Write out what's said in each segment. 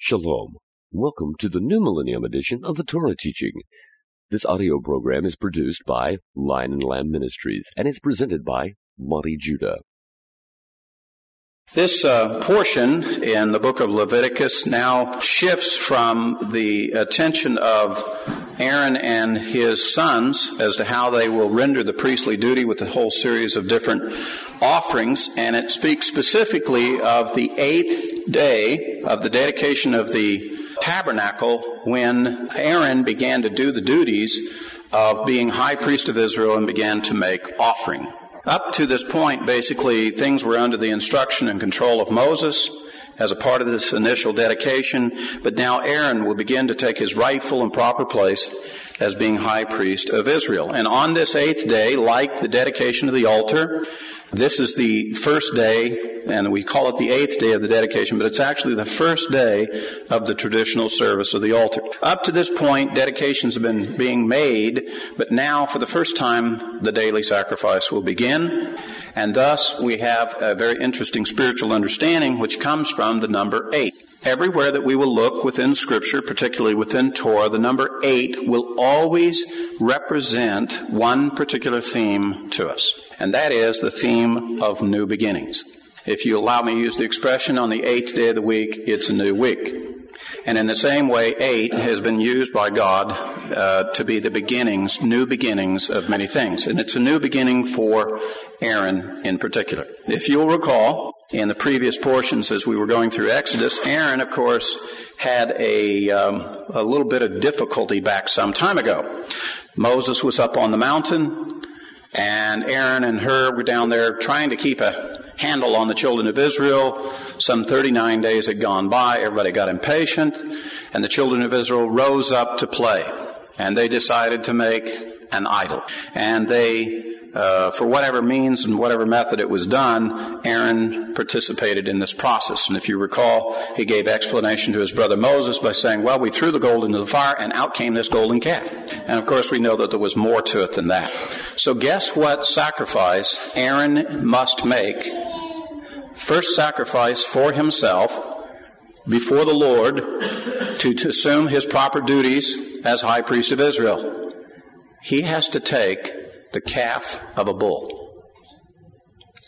Shalom. Welcome to the New Millennium edition of the Torah Teaching. This audio program is produced by Lion and Lamb Ministries and is presented by Monte Judah. This uh, portion in the book of Leviticus now shifts from the attention of Aaron and his sons as to how they will render the priestly duty with a whole series of different offerings, and it speaks specifically of the eighth day of the dedication of the tabernacle when Aaron began to do the duties of being high priest of Israel and began to make offering. Up to this point, basically, things were under the instruction and control of Moses as a part of this initial dedication, but now Aaron will begin to take his rightful and proper place as being high priest of Israel. And on this eighth day, like the dedication of the altar, this is the first day, and we call it the eighth day of the dedication, but it's actually the first day of the traditional service of the altar. Up to this point, dedications have been being made, but now, for the first time, the daily sacrifice will begin, and thus we have a very interesting spiritual understanding which comes from the number eight. Everywhere that we will look within Scripture, particularly within Torah, the number eight will always represent one particular theme to us, and that is the theme of new beginnings. If you allow me to use the expression on the eighth day of the week, it's a new week. And in the same way, eight has been used by God uh, to be the beginnings, new beginnings of many things. And it's a new beginning for Aaron in particular. If you'll recall, in the previous portions as we were going through Exodus, Aaron, of course, had a, um, a little bit of difficulty back some time ago. Moses was up on the mountain, and Aaron and Hur were down there trying to keep a handle on the children of Israel. Some 39 days had gone by, everybody got impatient, and the children of Israel rose up to play. And they decided to make an idol. And they uh, for whatever means and whatever method it was done, Aaron participated in this process. And if you recall, he gave explanation to his brother Moses by saying, well, we threw the gold into the fire and out came this golden calf. And of course, we know that there was more to it than that. So guess what sacrifice Aaron must make? First sacrifice for himself before the Lord to, to assume his proper duties as high priest of Israel. He has to take the calf of a bull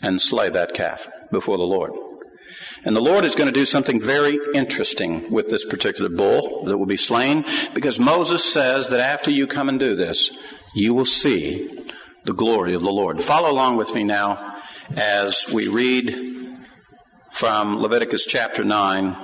and slay that calf before the Lord. And the Lord is going to do something very interesting with this particular bull that will be slain because Moses says that after you come and do this, you will see the glory of the Lord. Follow along with me now as we read from Leviticus chapter 9,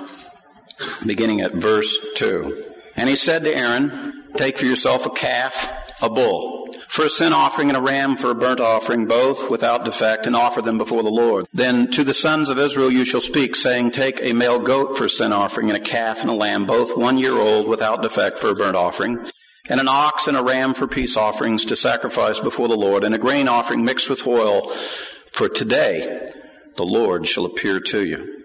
beginning at verse 2. And he said to Aaron, Take for yourself a calf, a bull for a sin offering and a ram for a burnt offering, both without defect, and offer them before the Lord. Then to the sons of Israel you shall speak, saying, Take a male goat for a sin offering, and a calf and a lamb, both one year old, without defect, for a burnt offering, and an ox and a ram for peace offerings to sacrifice before the Lord, and a grain offering mixed with oil, for today the Lord shall appear to you.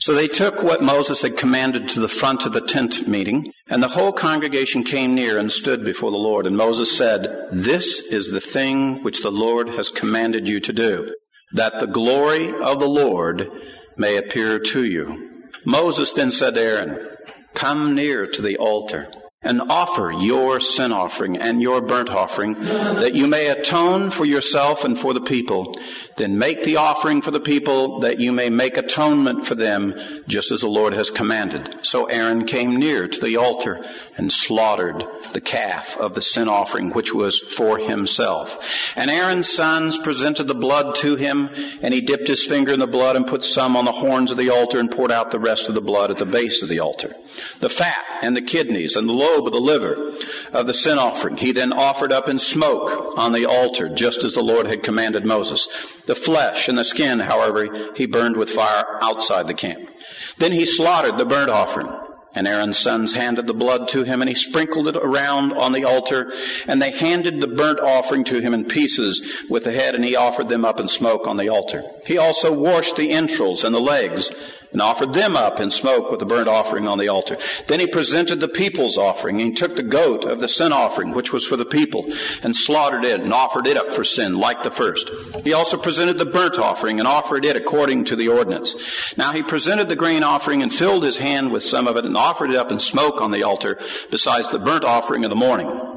So they took what Moses had commanded to the front of the tent meeting, and the whole congregation came near and stood before the Lord. And Moses said, This is the thing which the Lord has commanded you to do, that the glory of the Lord may appear to you. Moses then said to Aaron, Come near to the altar and offer your sin offering and your burnt offering, that you may atone for yourself and for the people. Then make the offering for the people, that you may make atonement for them, just as the Lord has commanded. So Aaron came near to the altar and slaughtered the calf of the sin offering, which was for himself. And Aaron's sons presented the blood to him, and he dipped his finger in the blood and put some on the horns of the altar and poured out the rest of the blood at the base of the altar. The fat and the kidneys and the lobe of the liver of the sin offering. He then offered up in smoke on the altar, just as the Lord had commanded Moses. The flesh and the skin, however, he burned with fire outside the camp. Then he slaughtered the burnt offering. And Aaron's sons handed the blood to him, and he sprinkled it around on the altar. And they handed the burnt offering to him in pieces with the head, and he offered them up in smoke on the altar. He also washed the entrails and the legs and offered them up in smoke with the burnt offering on the altar. Then he presented the people's offering. He took the goat of the sin offering, which was for the people, and slaughtered it and offered it up for sin, like the first. He also presented the burnt offering and offered it according to the ordinance. Now he presented the grain offering and filled his hand with some of it and offered it up in smoke on the altar, besides the burnt offering of the morning.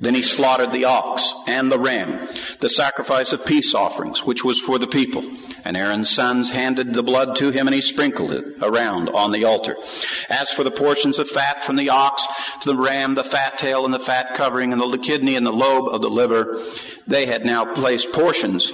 Then he slaughtered the ox and the ram, the sacrifice of peace offerings, which was for the people. And Aaron's sons handed the blood to him and he sprinkled it around on the altar. As for the portions of fat from the ox, from the ram, the fat tail and the fat covering and the kidney and the lobe of the liver, they had now placed portions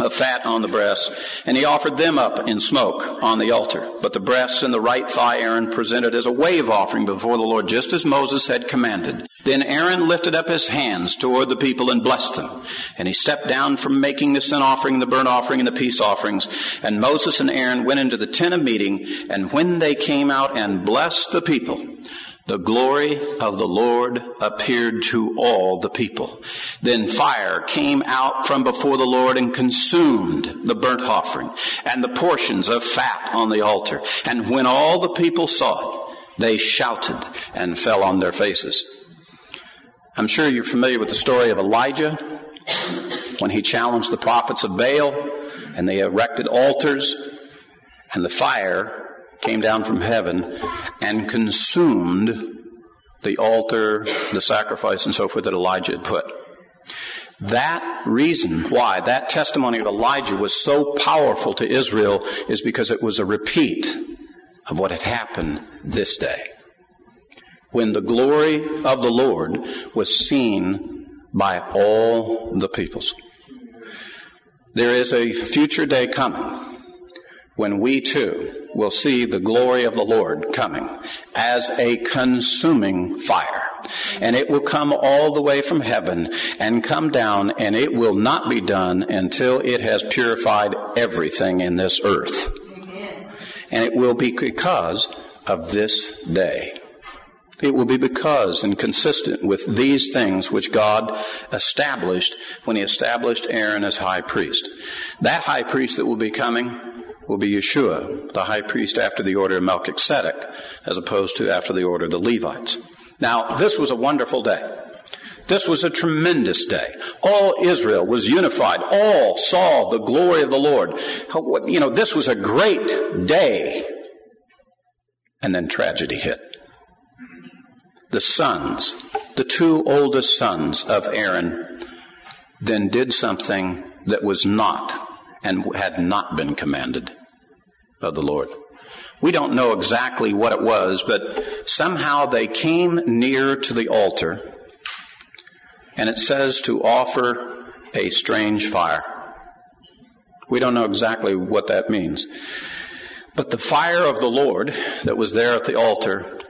of fat on the breasts, and he offered them up in smoke on the altar. But the breasts and the right thigh Aaron presented as a wave offering before the Lord, just as Moses had commanded. Then Aaron lifted up his hands toward the people and blessed them. And he stepped down from making the sin offering, the burnt offering, and the peace offerings. And Moses and Aaron went into the tent of meeting, and when they came out and blessed the people, the glory of the Lord appeared to all the people. Then fire came out from before the Lord and consumed the burnt offering and the portions of fat on the altar. And when all the people saw it, they shouted and fell on their faces. I'm sure you're familiar with the story of Elijah when he challenged the prophets of Baal and they erected altars and the fire came down from heaven and consumed the altar, the sacrifice, and so forth that Elijah had put. That reason why that testimony of Elijah was so powerful to Israel is because it was a repeat of what had happened this day. When the glory of the Lord was seen by all the peoples. There is a future day coming when we too will see the glory of the Lord coming as a consuming fire. And it will come all the way from heaven and come down and it will not be done until it has purified everything in this earth. Amen. And it will be because of this day. It will be because and consistent with these things which God established when He established Aaron as high priest. That high priest that will be coming will be Yeshua, the high priest after the order of Melchizedek, as opposed to after the order of the Levites. Now, this was a wonderful day. This was a tremendous day. All Israel was unified. All saw the glory of the Lord. You know, this was a great day. And then tragedy hit. The sons, the two oldest sons of Aaron, then did something that was not and had not been commanded of the Lord. We don't know exactly what it was, but somehow they came near to the altar, and it says to offer a strange fire. We don't know exactly what that means. But the fire of the Lord that was there at the altar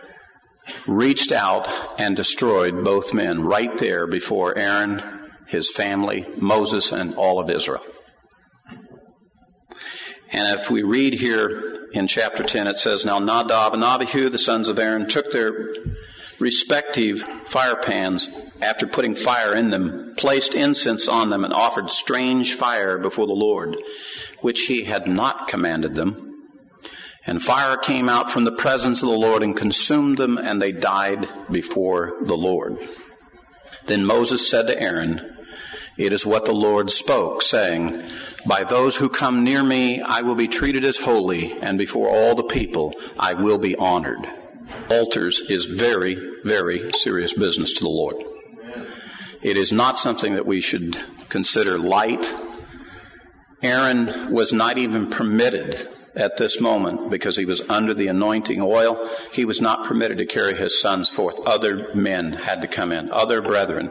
reached out and destroyed both men right there before Aaron, his family, Moses, and all of Israel. And if we read here in chapter 10, it says, Now Nadab and Abihu, the sons of Aaron, took their respective fire pans after putting fire in them, placed incense on them, and offered strange fire before the Lord, which he had not commanded them. And fire came out from the presence of the Lord and consumed them, and they died before the Lord. Then Moses said to Aaron, It is what the Lord spoke, saying, by those who come near me, I will be treated as holy, and before all the people, I will be honored. Altars is very, very serious business to the Lord. It is not something that we should consider light. Aaron was not even permitted at this moment because he was under the anointing oil. He was not permitted to carry his sons forth. Other men had to come in, other brethren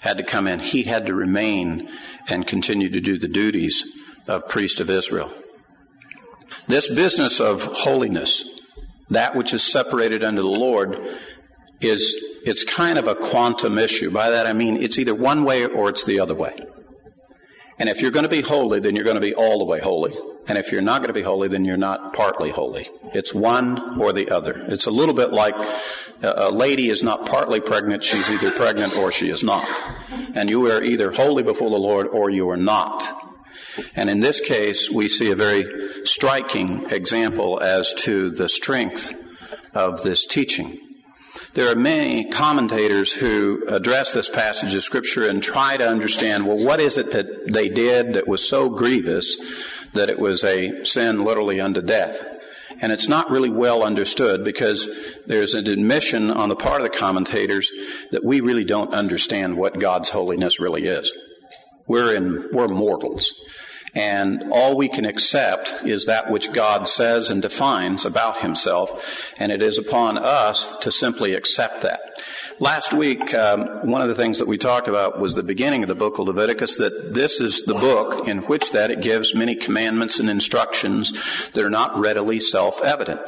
had to come in. He had to remain and continue to do the duties of priest of Israel. This business of holiness, that which is separated unto the Lord, is it's kind of a quantum issue. By that I mean it's either one way or it's the other way. And if you're going to be holy, then you're going to be all the way holy. And if you're not going to be holy, then you're not partly holy. It's one or the other. It's a little bit like uh, a lady is not partly pregnant, she's either pregnant or she is not. And you are either holy before the Lord or you are not. And in this case, we see a very striking example as to the strength of this teaching. There are many commentators who address this passage of Scripture and try to understand well, what is it that they did that was so grievous that it was a sin literally unto death? And it's not really well understood because there's an admission on the part of the commentators that we really don't understand what God's holiness really is. We're in, we're mortals. And all we can accept is that which God says and defines about himself, and it is upon us to simply accept that. Last week, um, one of the things that we talked about was the beginning of the book of Leviticus, that this is the book in which that it gives many commandments and instructions that are not readily self-evident.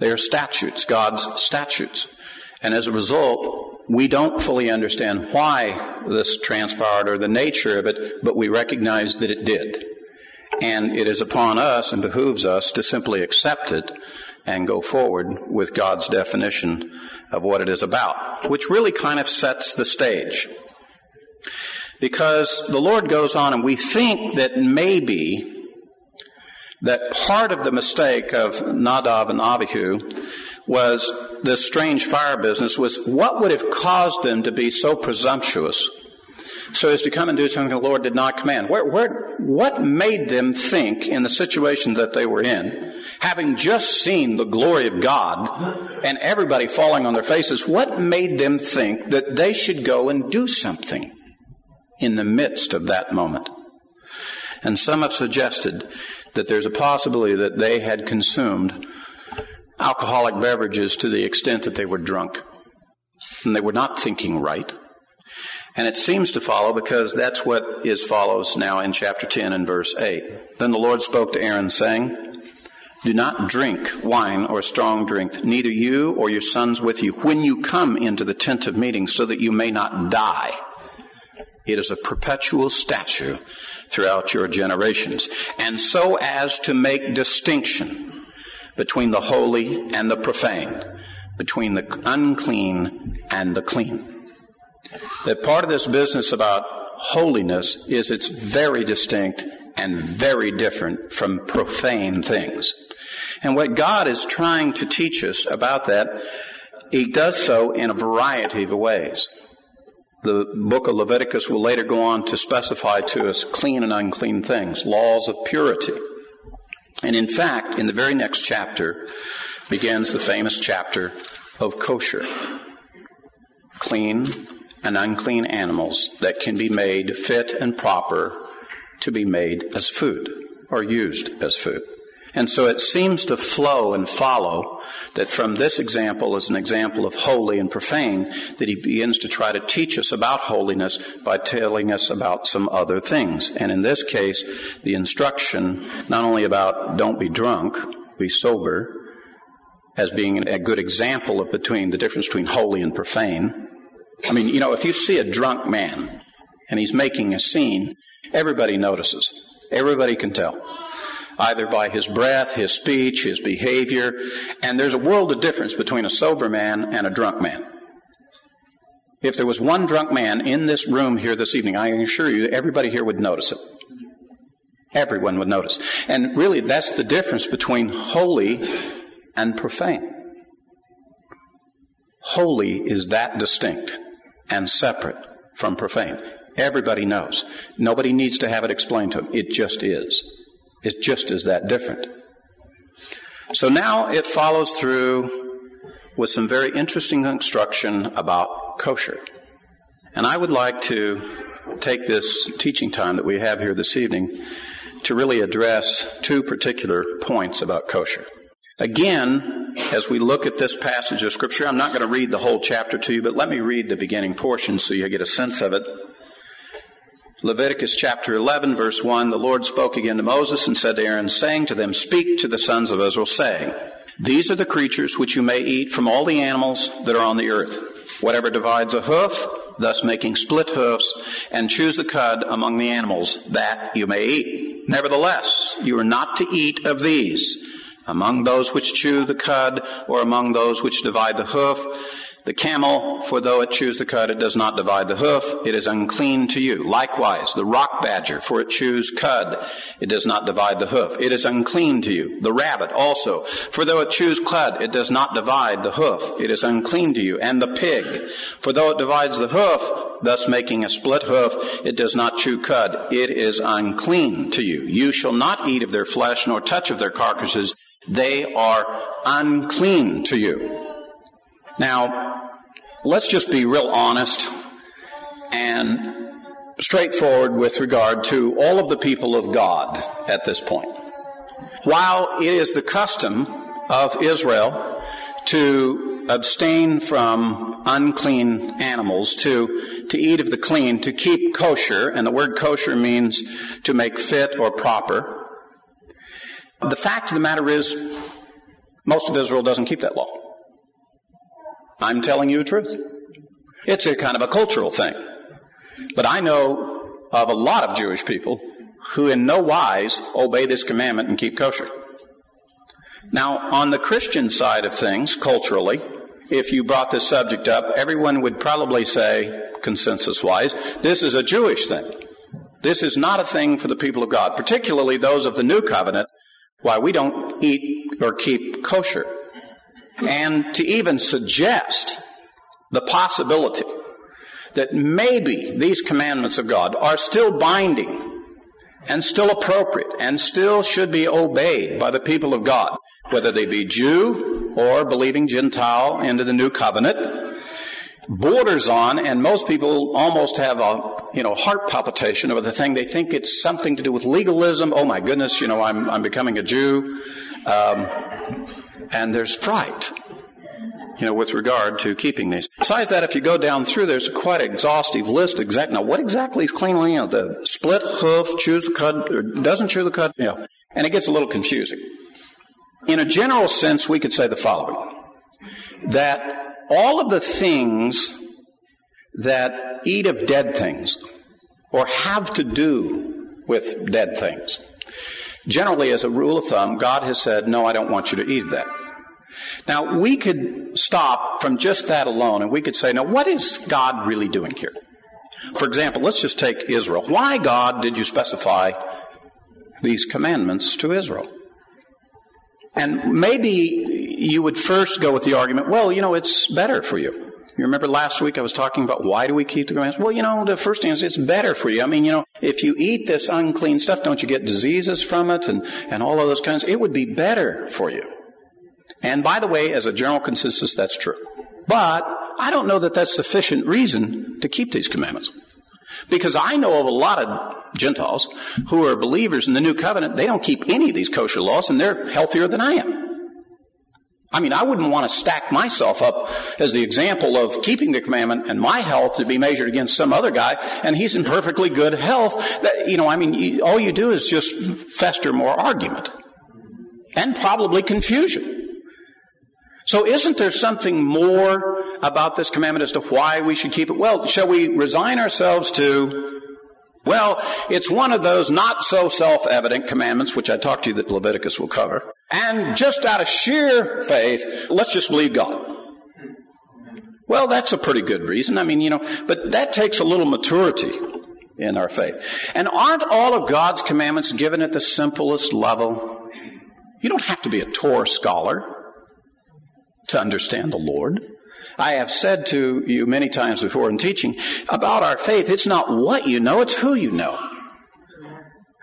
They are statutes, God's statutes. And as a result, we don't fully understand why this transpired or the nature of it, but we recognize that it did. And it is upon us and behooves us to simply accept it and go forward with God's definition of what it is about, which really kind of sets the stage. Because the Lord goes on and we think that maybe that part of the mistake of Nadab and Abihu was this strange fire business was what would have caused them to be so presumptuous so as to come and do something the Lord did not command? Where, where, what made them think in the situation that they were in, having just seen the glory of God and everybody falling on their faces, what made them think that they should go and do something in the midst of that moment? And some have suggested that there's a possibility that they had consumed alcoholic beverages to the extent that they were drunk. And they were not thinking right. And it seems to follow because that's what is follows now in chapter 10 and verse 8. Then the Lord spoke to Aaron saying, Do not drink wine or strong drink, neither you or your sons with you, when you come into the tent of meeting, so that you may not die. It is a perpetual statute throughout your generations. And so as to make distinction between the holy and the profane, between the unclean and the clean. That part of this business about holiness is it's very distinct and very different from profane things. And what God is trying to teach us about that, He does so in a variety of ways. The book of Leviticus will later go on to specify to us clean and unclean things, laws of purity. And in fact, in the very next chapter begins the famous chapter of kosher. Clean and unclean animals that can be made fit and proper to be made as food or used as food. And so it seems to flow and follow that from this example as an example of holy and profane, that he begins to try to teach us about holiness by telling us about some other things. And in this case, the instruction not only about don't be drunk, be sober, as being a good example of between the difference between holy and profane. I mean, you know, if you see a drunk man and he's making a scene, everybody notices. Everybody can tell either by his breath, his speech, his behavior. And there's a world of difference between a sober man and a drunk man. If there was one drunk man in this room here this evening, I assure you everybody here would notice it. Everyone would notice. And really, that's the difference between holy and profane. Holy is that distinct and separate from profane. Everybody knows. Nobody needs to have it explained to them. It just is. It just is that different. So now it follows through with some very interesting instruction about kosher. And I would like to take this teaching time that we have here this evening to really address two particular points about kosher. Again, as we look at this passage of Scripture, I'm not going to read the whole chapter to you, but let me read the beginning portion so you get a sense of it. Leviticus chapter 11, verse 1 The Lord spoke again to Moses and said to Aaron, saying to them, Speak to the sons of Israel, saying, These are the creatures which you may eat from all the animals that are on the earth. Whatever divides a hoof, thus making split hoofs, and chews the cud among the animals, that you may eat. Nevertheless, you are not to eat of these. Among those which chew the cud, or among those which divide the hoof, The camel, for though it chews the cud, it does not divide the hoof, it is unclean to you. Likewise, the rock badger, for it chews cud, it does not divide the hoof, it is unclean to you. The rabbit also, for though it chews cud, it does not divide the hoof, it is unclean to you. And the pig, for though it divides the hoof, thus making a split hoof, it does not chew cud, it is unclean to you. You shall not eat of their flesh, nor touch of their carcasses, they are unclean to you. Now, let's just be real honest and straightforward with regard to all of the people of God at this point. While it is the custom of Israel to abstain from unclean animals, to, to eat of the clean, to keep kosher, and the word kosher means to make fit or proper. The fact of the matter is, most of Israel doesn't keep that law. I'm telling you the truth. It's a kind of a cultural thing. But I know of a lot of Jewish people who in no wise obey this commandment and keep kosher. Now, on the Christian side of things, culturally, if you brought this subject up, everyone would probably say, consensus wise, this is a Jewish thing. This is not a thing for the people of God, particularly those of the new covenant, why we don't eat or keep kosher and to even suggest the possibility that maybe these commandments of God are still binding and still appropriate and still should be obeyed by the people of God, whether they be Jew or believing Gentile into the new covenant, borders on, and most people almost have a you know heart palpitation over the thing. They think it's something to do with legalism. Oh my goodness, you know I'm I'm becoming a Jew. Um, and there's fright, you know, with regard to keeping these. Besides that, if you go down through, there's quite exhaustive list. Exact now, what exactly is clean? You know, the split hoof, chews the cud, doesn't chew the cud. Yeah, and it gets a little confusing. In a general sense, we could say the following: that all of the things that eat of dead things or have to do with dead things. Generally, as a rule of thumb, God has said, No, I don't want you to eat that. Now, we could stop from just that alone and we could say, now, what is God really doing here? For example, let's just take Israel. Why, God, did you specify these commandments to Israel? And maybe you would first go with the argument, well, you know, it's better for you. You remember last week I was talking about why do we keep the commandments? Well, you know, the first thing is it's better for you. I mean, you know, if you eat this unclean stuff, don't you get diseases from it and, and all of those kinds? It would be better for you. And by the way, as a general consensus, that's true. But I don't know that that's sufficient reason to keep these commandments. Because I know of a lot of Gentiles who are believers in the new covenant, they don't keep any of these kosher laws and they're healthier than I am. I mean, I wouldn't want to stack myself up as the example of keeping the commandment and my health to be measured against some other guy, and he's in perfectly good health. That, you know, I mean, you, all you do is just fester more argument and probably confusion. So isn't there something more about this commandment as to why we should keep it? Well, shall we resign ourselves to, well, it's one of those not so self-evident commandments, which I talked to you that Leviticus will cover. And just out of sheer faith, let's just believe God. Well, that's a pretty good reason. I mean, you know, but that takes a little maturity in our faith. And aren't all of God's commandments given at the simplest level? You don't have to be a Torah scholar to understand the Lord. I have said to you many times before in teaching about our faith, it's not what you know, it's who you know.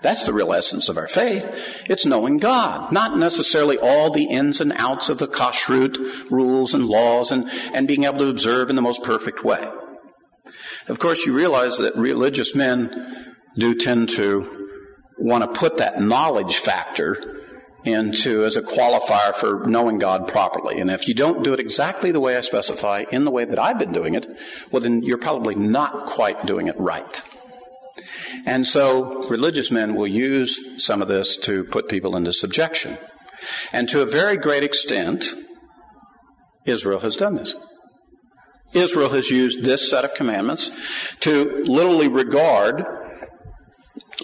That's the real essence of our faith. It's knowing God, not necessarily all the ins and outs of the kashrut rules and laws and, and being able to observe in the most perfect way. Of course, you realize that religious men do tend to want to put that knowledge factor into as a qualifier for knowing God properly. And if you don't do it exactly the way I specify, in the way that I've been doing it, well, then you're probably not quite doing it right. And so religious men will use some of this to put people into subjection. And to a very great extent, Israel has done this. Israel has used this set of commandments to literally regard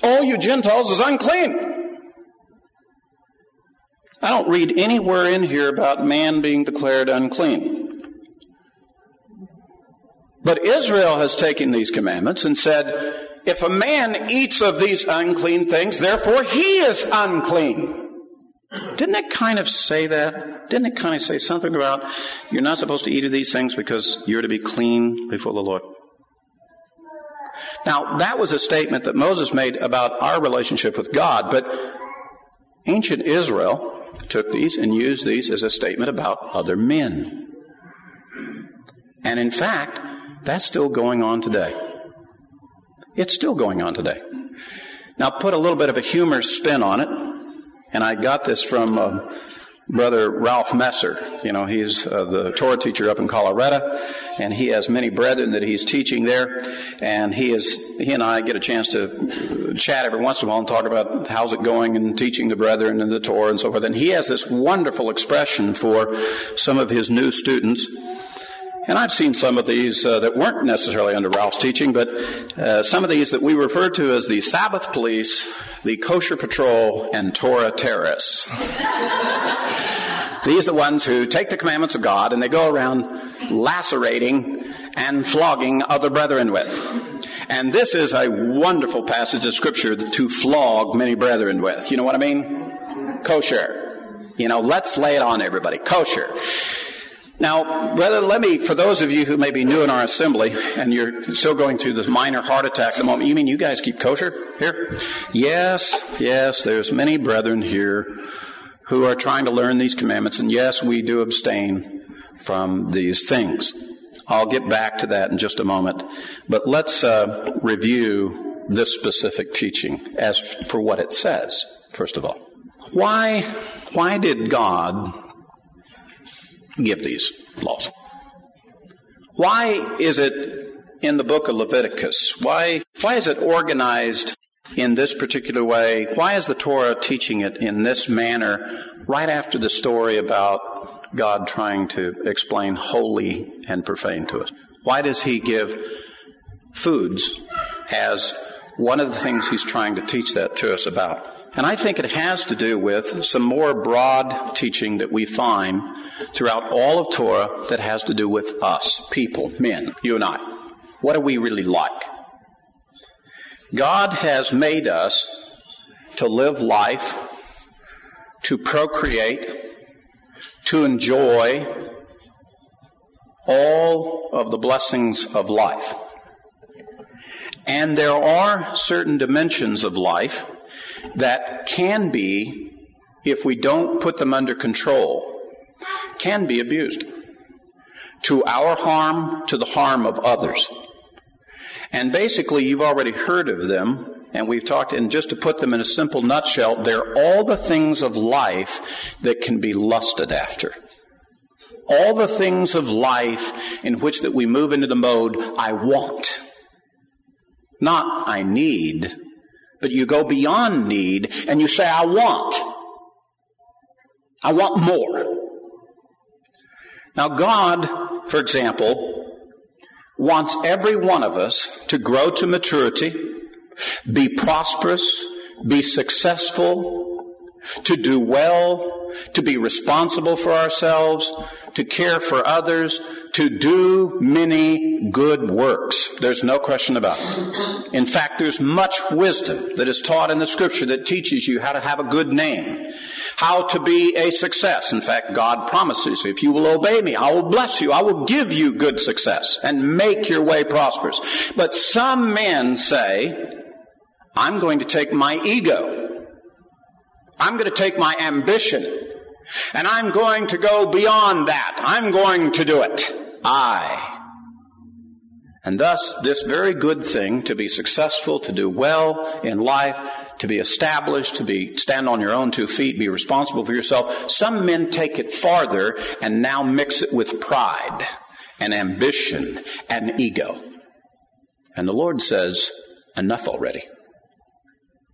all you Gentiles as unclean. I don't read anywhere in here about man being declared unclean. But Israel has taken these commandments and said, if a man eats of these unclean things, therefore he is unclean. Didn't it kind of say that? Didn't it kind of say something about you're not supposed to eat of these things because you're to be clean before the Lord? Now, that was a statement that Moses made about our relationship with God, but ancient Israel took these and used these as a statement about other men. And in fact, that's still going on today. It's still going on today. Now, put a little bit of a humor spin on it, and I got this from uh, Brother Ralph Messer. You know, he's uh, the Torah teacher up in Colorado, and he has many brethren that he's teaching there. And he is he and I get a chance to chat every once in a while and talk about how's it going and teaching the brethren and the Torah and so forth. And he has this wonderful expression for some of his new students. And I've seen some of these uh, that weren't necessarily under Ralph's teaching, but uh, some of these that we refer to as the Sabbath police, the kosher patrol, and Torah terrorists. these are the ones who take the commandments of God and they go around lacerating and flogging other brethren with. And this is a wonderful passage of scripture to flog many brethren with. You know what I mean? Kosher. You know, let's lay it on everybody. Kosher. Now, brother, let me, for those of you who may be new in our assembly and you're still going through this minor heart attack at the moment, you mean you guys keep kosher here? Yes, yes, there's many brethren here who are trying to learn these commandments, and yes, we do abstain from these things. I'll get back to that in just a moment, but let's uh, review this specific teaching as for what it says, first of all. Why, why did God give these laws. Why is it in the book of Leviticus? Why, why is it organized in this particular way? Why is the Torah teaching it in this manner right after the story about God trying to explain holy and profane to us? Why does he give foods as one of the things he's trying to teach that to us about? And I think it has to do with some more broad teaching that we find throughout all of Torah that has to do with us, people, men, you and I. What are we really like? God has made us to live life, to procreate, to enjoy all of the blessings of life. And there are certain dimensions of life that can be, if we don't put them under control, can be abused to our harm, to the harm of others. And basically, you've already heard of them, and we've talked, and just to put them in a simple nutshell, they're all the things of life that can be lusted after. All the things of life in which that we move into the mode, I want. Not I need, but you go beyond need and you say, I want. I want more. Now, God, for example, wants every one of us to grow to maturity, be prosperous, be successful, to do well, to be responsible for ourselves, to care for others, to do many good works. There's no question about it. In fact, there's much wisdom that is taught in the scripture that teaches you how to have a good name, how to be a success. In fact, God promises, if you will obey me, I will bless you. I will give you good success and make your way prosperous. But some men say, I'm going to take my ego. I'm going to take my ambition and I'm going to go beyond that. I'm going to do it. I. And thus, this very good thing to be successful, to do well in life, to be established, to be stand on your own two feet, be responsible for yourself. Some men take it farther and now mix it with pride and ambition and ego. And the Lord says, enough already.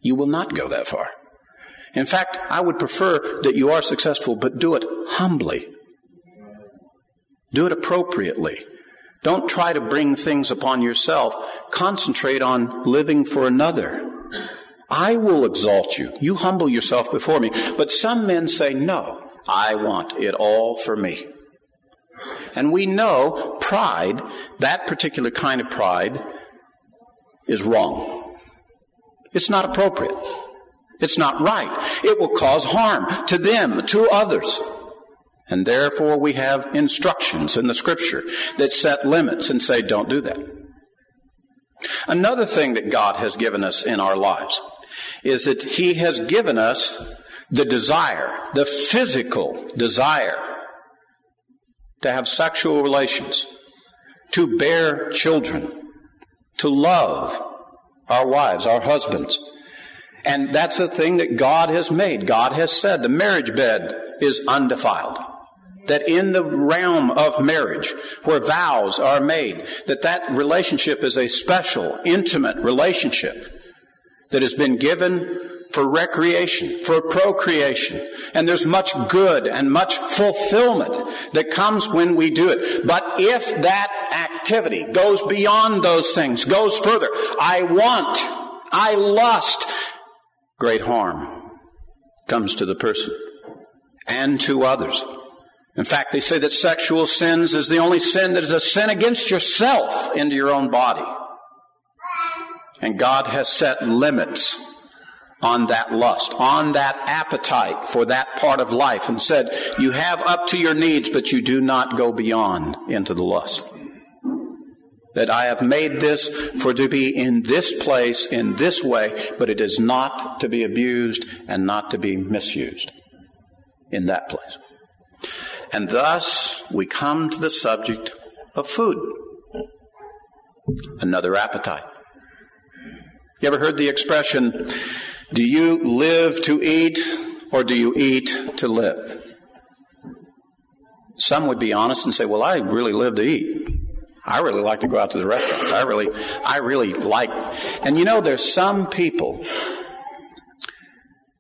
You will not go that far. In fact, I would prefer that you are successful, but do it humbly. Do it appropriately. Don't try to bring things upon yourself. Concentrate on living for another. I will exalt you. You humble yourself before me. But some men say, no, I want it all for me. And we know pride, that particular kind of pride, is wrong. It's not appropriate. It's not right. It will cause harm to them, to others. And therefore we have instructions in the scripture that set limits and say, don't do that. Another thing that God has given us in our lives is that He has given us the desire, the physical desire to have sexual relations, to bear children, to love our wives, our husbands. And that's a thing that God has made. God has said the marriage bed is undefiled. That in the realm of marriage, where vows are made, that that relationship is a special, intimate relationship that has been given for recreation, for procreation. And there's much good and much fulfillment that comes when we do it. But if that activity goes beyond those things, goes further, I want, I lust, great harm comes to the person and to others. In fact, they say that sexual sins is the only sin that is a sin against yourself into your own body. And God has set limits on that lust, on that appetite for that part of life and said, you have up to your needs, but you do not go beyond into the lust. That I have made this for to be in this place, in this way, but it is not to be abused and not to be misused in that place. And thus we come to the subject of food. Another appetite. You ever heard the expression, do you live to eat or do you eat to live? Some would be honest and say, well, I really live to eat. I really like to go out to the restaurants. I really, I really like, and you know, there's some people,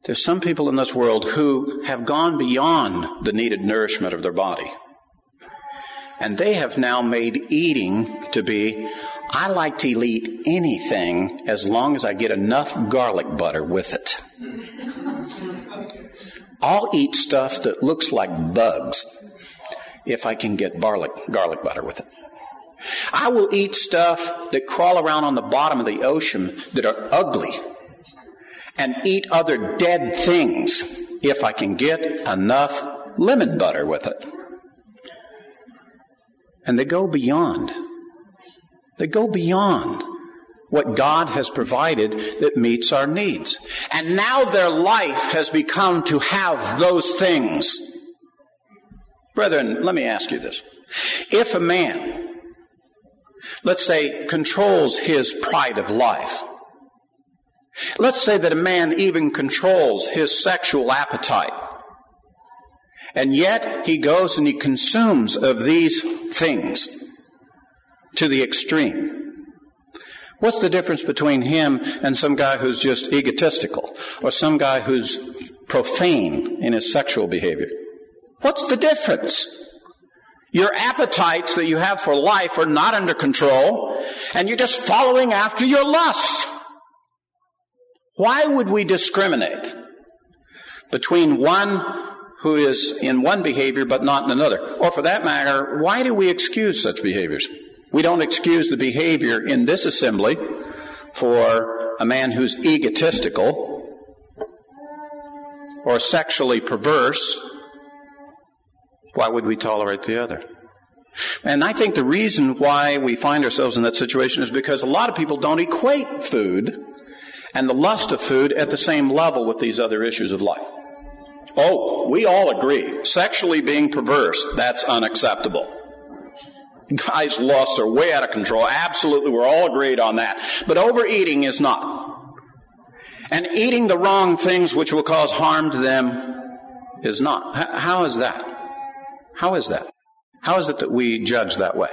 there's some people in this world who have gone beyond the needed nourishment of their body. And they have now made eating to be, I like to eat anything as long as I get enough garlic butter with it. I'll eat stuff that looks like bugs if I can get garlic, garlic butter with it. I will eat stuff that crawl around on the bottom of the ocean that are ugly and eat other dead things if I can get enough lemon butter with it. And they go beyond They go beyond what God has provided that meets our needs. And now their life has become to have those things. Brethren, let me ask you this. If a man, let's say, controls his pride of life, let's say that a man even controls his sexual appetite, and yet he goes and he consumes of these things, to the extreme. What's the difference between him and some guy who's just egotistical or some guy who's profane in his sexual behavior? What's the difference? Your appetites that you have for life are not under control and you're just following after your lusts. Why would we discriminate between one who is in one behavior but not in another? Or for that matter, why do we excuse such behaviors? We don't excuse the behavior in this assembly for a man who's egotistical or sexually perverse. Why would we tolerate the other? And I think the reason why we find ourselves in that situation is because a lot of people don't equate food and the lust of food at the same level with these other issues of life. Oh, we all agree. Sexually being perverse, that's unacceptable. Guys' lusts are way out of control. Absolutely, we're all agreed on that. But overeating is not. And eating the wrong things which will cause harm to them is not. How is that? How is that? How is it that we judge that way?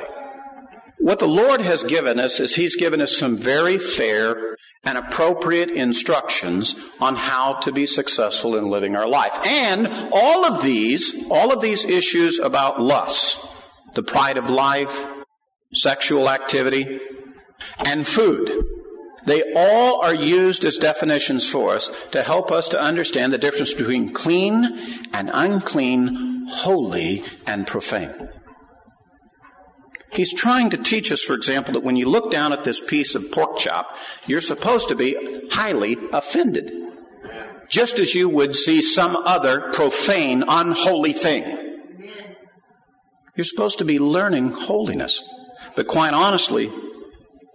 What the Lord has given us is He's given us some very fair and appropriate instructions on how to be successful in living our life. And all of these, all of these issues about lust, the pride of life, sexual activity, and food. They all are used as definitions for us to help us to understand the difference between clean and unclean, holy and profane. He's trying to teach us, for example, that when you look down at this piece of pork chop, you're supposed to be highly offended. Just as you would see some other profane, unholy thing. You're supposed to be learning holiness. But quite honestly,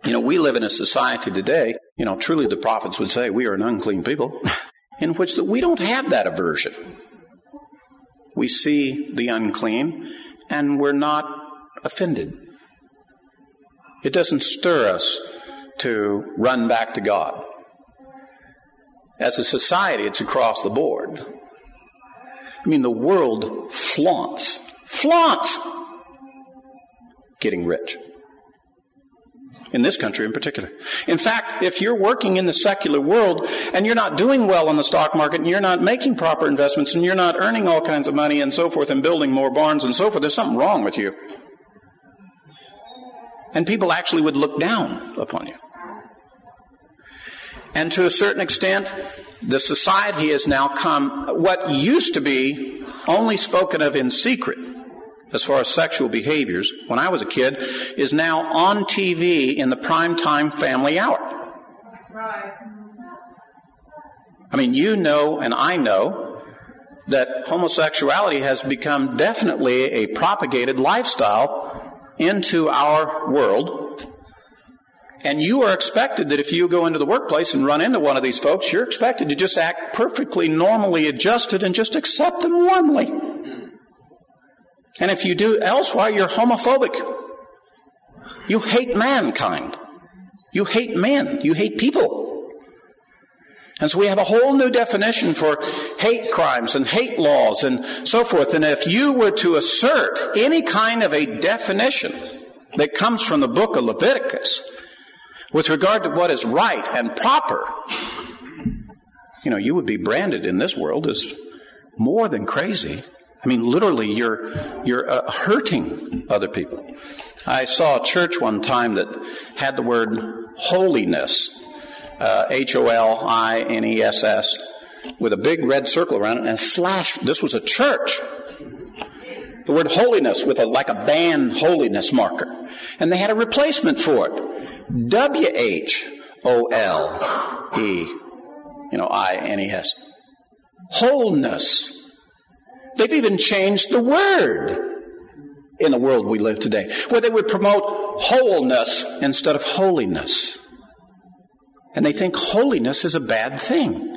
you know, we live in a society today, you know, truly the prophets would say we are an unclean people, in which that we don't have that aversion. We see the unclean and we're not offended. It doesn't stir us to run back to God. As a society, it's across the board. I mean, the world flaunts, flaunts getting rich. In this country in particular. In fact, if you're working in the secular world and you're not doing well on the stock market and you're not making proper investments and you're not earning all kinds of money and so forth and building more barns and so forth, there's something wrong with you. And people actually would look down upon you. And to a certain extent, the society has now come, what used to be only spoken of in secret, as far as sexual behaviors, when I was a kid, is now on TV in the primetime family hour. Right. I mean, you know, and I know that homosexuality has become definitely a propagated lifestyle into our world. And you are expected that if you go into the workplace and run into one of these folks, you're expected to just act perfectly normally adjusted and just accept them warmly. And if you do elsewhere, you're homophobic. You hate mankind. You hate men. You hate people. And so we have a whole new definition for hate crimes and hate laws and so forth. And if you were to assert any kind of a definition that comes from the book of Leviticus with regard to what is right and proper, you know, you would be branded in this world as more than crazy. I mean, literally, you're, you're uh, hurting other people. I saw a church one time that had the word holiness uh, H O L I N E S S, with a big red circle around it, and slash. This was a church. The word holiness with a like a band holiness marker, and they had a replacement for it. W H O L E, you know, I N E S. Wholeness. They've even changed the word in the world we live today, where they would promote wholeness instead of holiness. And they think holiness is a bad thing.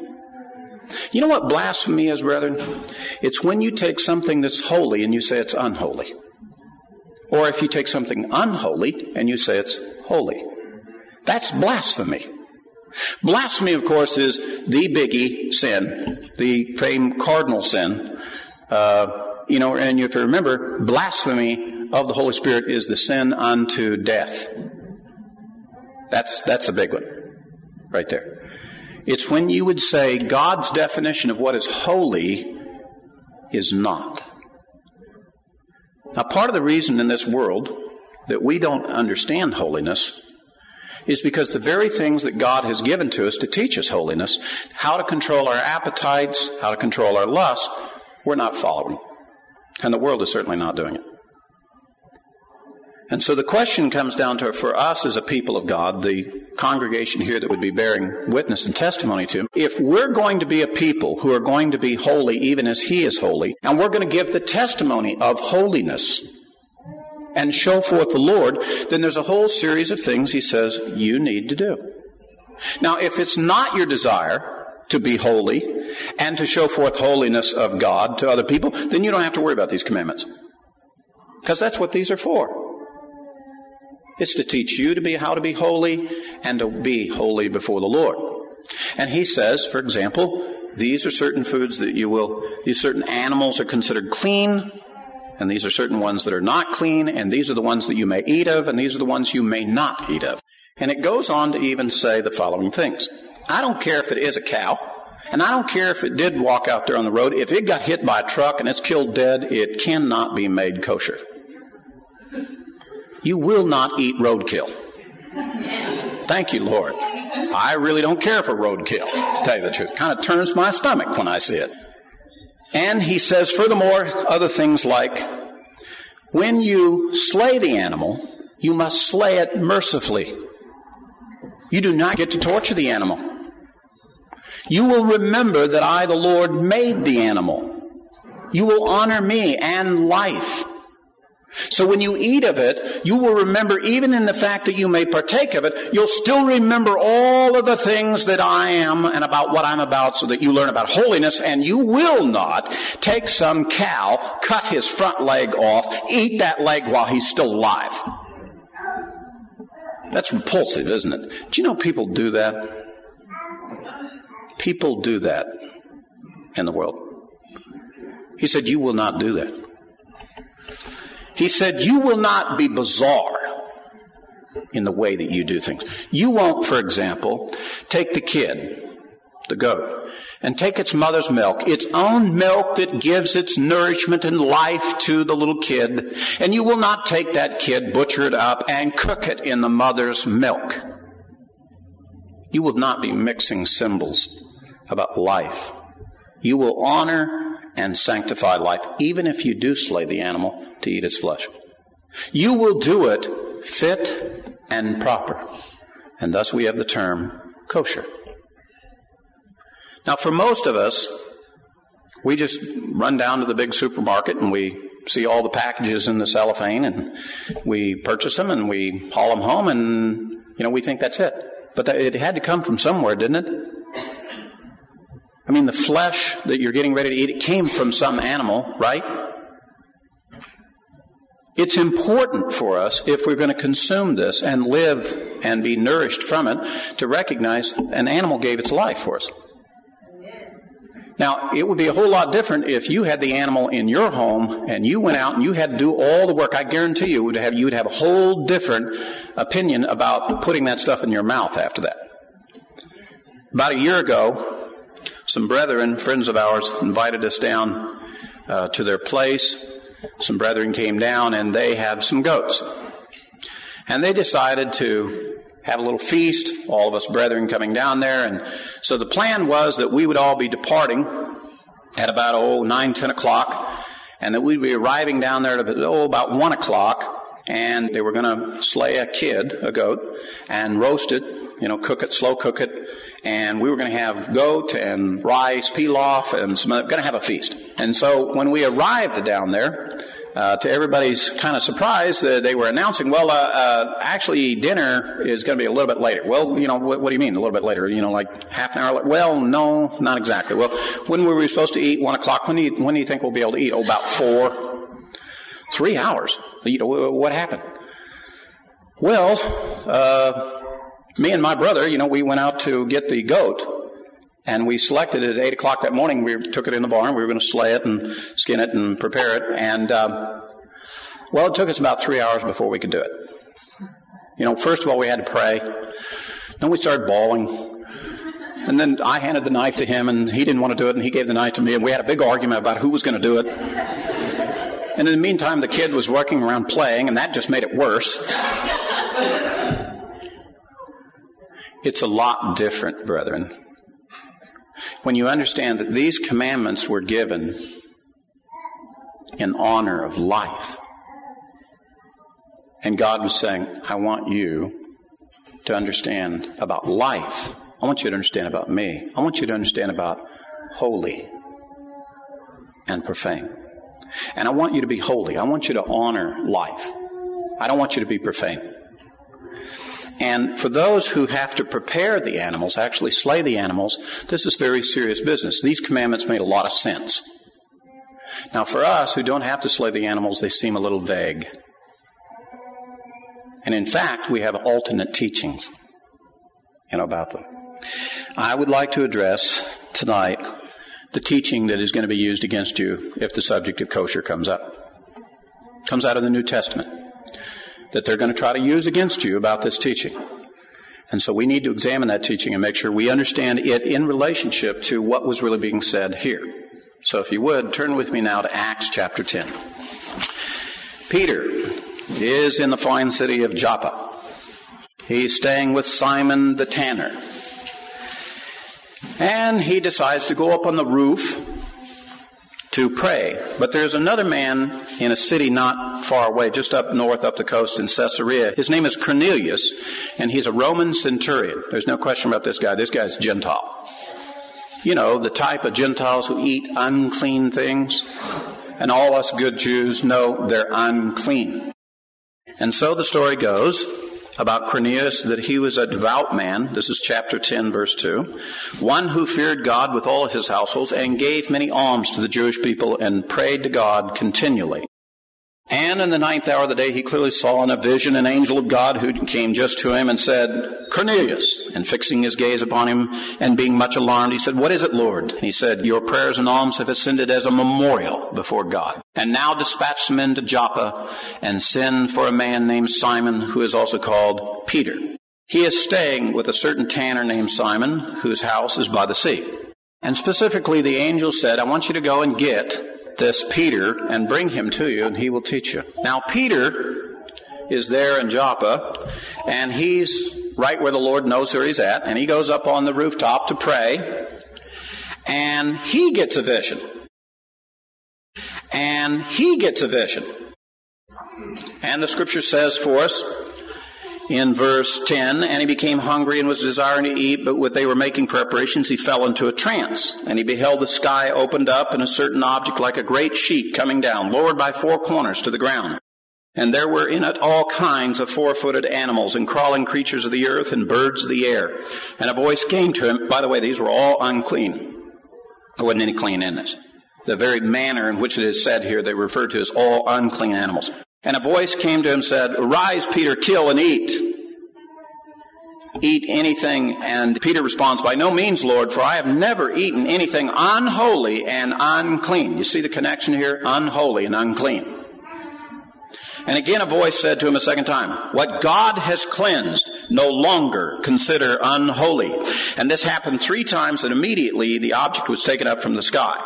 You know what blasphemy is, brethren? It's when you take something that's holy and you say it's unholy. Or if you take something unholy and you say it's holy. That's blasphemy. Blasphemy, of course, is the biggie sin, the famed cardinal sin. Uh, you know, and if you remember, blasphemy of the Holy Spirit is the sin unto death. That's, that's a big one right there. It's when you would say God's definition of what is holy is not. Now, part of the reason in this world that we don't understand holiness is because the very things that God has given to us to teach us holiness, how to control our appetites, how to control our lusts, we're not following. And the world is certainly not doing it. And so the question comes down to for us as a people of God, the congregation here that would be bearing witness and testimony to him, if we're going to be a people who are going to be holy even as he is holy, and we're going to give the testimony of holiness and show forth the Lord, then there's a whole series of things he says you need to do. Now, if it's not your desire to be holy and to show forth holiness of God to other people, then you don't have to worry about these commandments. Because that's what these are for. It's to teach you to be how to be holy and to be holy before the Lord. And he says, for example, these are certain foods that you will, these certain animals are considered clean, and these are certain ones that are not clean, and these are the ones that you may eat of, and these are the ones you may not eat of. And it goes on to even say the following things. I don't care if it is a cow, and I don't care if it did walk out there on the road. If it got hit by a truck and it's killed dead, it cannot be made kosher you will not eat roadkill. Thank you, Lord. I really don't care for roadkill, to tell you the truth. It kind of turns my stomach when I see it. And he says, furthermore, other things like when you slay the animal, you must slay it mercifully. You do not get to torture the animal. You will remember that I, the Lord, made the animal. You will honor me and life. So when you eat of it, you will remember, even in the fact that you may partake of it, you'll still remember all of the things that I am and about what I'm about so that you learn about holiness and you will not take some cow, cut his front leg off, eat that leg while he's still alive. That's repulsive, isn't it? Do you know people do that? People do that in the world. He said, You will not do that. He said, You will not be bizarre in the way that you do things. You won't, for example, take the kid, the goat, and take its mother's milk, its own milk that gives its nourishment and life to the little kid, and you will not take that kid, butcher it up, and cook it in the mother's milk. You will not be mixing symbols about life. You will honor and sanctify life, even if you do slay the animal to eat its flesh. You will do it fit and proper. And thus we have the term kosher. Now, for most of us, we just run down to the big supermarket and we see all the packages in the cellophane and we purchase them and we haul them home and, you know, we think that's it. But it had to come from somewhere, didn't it? I mean, the flesh that you're getting ready to eat, it came from some animal, right? It's important for us, if we're going to consume this and live and be nourished from it, to recognize an animal gave its life for us. Now, it would be a whole lot different if you had the animal in your home and you went out and you had to do all the work. I guarantee you would have, you would have a whole different opinion about putting that stuff in your mouth after that. About a year ago, some brethren, friends of ours, invited us down uh, to their place. Some brethren came down and they have some goats. And they decided to have a little feast, all of us brethren coming down there. And so the plan was that we would all be departing at about, oh, 9, 10 o'clock, and that we'd be arriving down there at oh, about 1 o'clock, and they were going to slay a kid, a goat, and roast it, you know, cook it, slow cook it, and we were going to have goat and rice, pilaf, and some, going to have a feast. And so when we arrived down there, uh, to everybody's kind of surprise, uh, they were announcing, well, uh, uh actually, dinner is going to be a little bit later. Well, you know, what, what, do you mean a little bit later? You know, like half an hour later? Well, no, not exactly. Well, when were we supposed to eat? One o'clock. When do you, when do you think we'll be able to eat? Oh, about four. Three hours. You know, what happened? Well, uh, me and my brother, you know, we went out to get the goat. And we selected it at 8 o'clock that morning. We took it in the barn. We were going to slay it and skin it and prepare it. And, um, well, it took us about three hours before we could do it. You know, first of all, we had to pray. Then we started bawling. And then I handed the knife to him, and he didn't want to do it, and he gave the knife to me, and we had a big argument about who was going to do it. And in the meantime, the kid was working around playing, and that just made it worse. It's a lot different, brethren. When you understand that these commandments were given in honor of life. And God was saying, I want you to understand about life. I want you to understand about me. I want you to understand about holy and profane. And I want you to be holy. I want you to honor life. I don't want you to be profane. And for those who have to prepare the animals, actually slay the animals, this is very serious business. These commandments made a lot of sense. Now, for us who don't have to slay the animals, they seem a little vague. And in fact, we have alternate teachings you know, about them. I would like to address tonight the teaching that is going to be used against you if the subject of kosher comes up. Comes out of the New Testament that they're going to try to use against you about this teaching. And so we need to examine that teaching and make sure we understand it in relationship to what was really being said here. So if you would, turn with me now to Acts chapter 10. Peter is in the fine city of Joppa. He's staying with Simon the tanner. And he decides to go up on the roof to pray. But there's another man in a city not far away, just up north, up the coast in Caesarea. His name is Cornelius, and he's a Roman centurion. There's no question about this guy. This guy's Gentile. You know, the type of Gentiles who eat unclean things. And all us good Jews know they're unclean. And so the story goes about Cornelius that he was a devout man. This is chapter 10, verse 2. One who feared God with all his households and gave many alms to the Jewish people and prayed to God continually. And in the ninth hour of the day, he clearly saw in a vision an angel of God who came just to him and said, Cornelius. And fixing his gaze upon him and being much alarmed, he said, What is it, Lord? And he said, Your prayers and alms have ascended as a memorial before God. And now dispatch some men to Joppa and send for a man named Simon, who is also called Peter. He is staying with a certain tanner named Simon, whose house is by the sea. And specifically, the angel said, I want you to go and get this Peter and bring him to you, and he will teach you. Now, Peter is there in Joppa, and he's right where the Lord knows where he's at, and he goes up on the rooftop to pray, and he gets a vision. And he gets a vision. And the scripture says for us, in verse 10, and he became hungry and was desiring to eat, but when they were making preparations, he fell into a trance. And he beheld the sky opened up and a certain object like a great sheet coming down, lowered by four corners to the ground. And there were in it all kinds of four-footed animals and crawling creatures of the earth and birds of the air. And a voice came to him. By the way, these were all unclean. There wasn't any clean in this. The very manner in which it is said here, they refer to as all unclean animals. And a voice came to him and said, Arise, Peter, kill and eat. Eat anything. And Peter responds, By no means, Lord, for I have never eaten anything unholy and unclean. You see the connection here? Unholy and unclean. And again a voice said to him a second time, What God has cleansed, no longer consider unholy. And this happened three times, and immediately the object was taken up from the sky.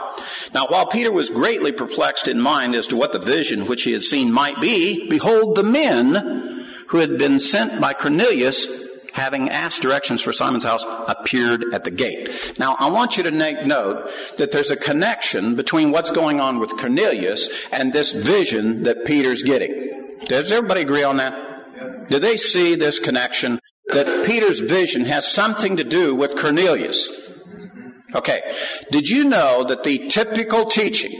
Now, while Peter was greatly perplexed in mind as to what the vision which he had seen might be, behold, the men who had been sent by Cornelius having asked directions for Simon's house, appeared at the gate. Now, I want you to make note that there's a connection between what's going on with Cornelius and this vision that Peter's getting. Does everybody agree on that? Do they see this connection? That Peter's vision has something to do with Cornelius. Okay. Did you know that the typical teaching,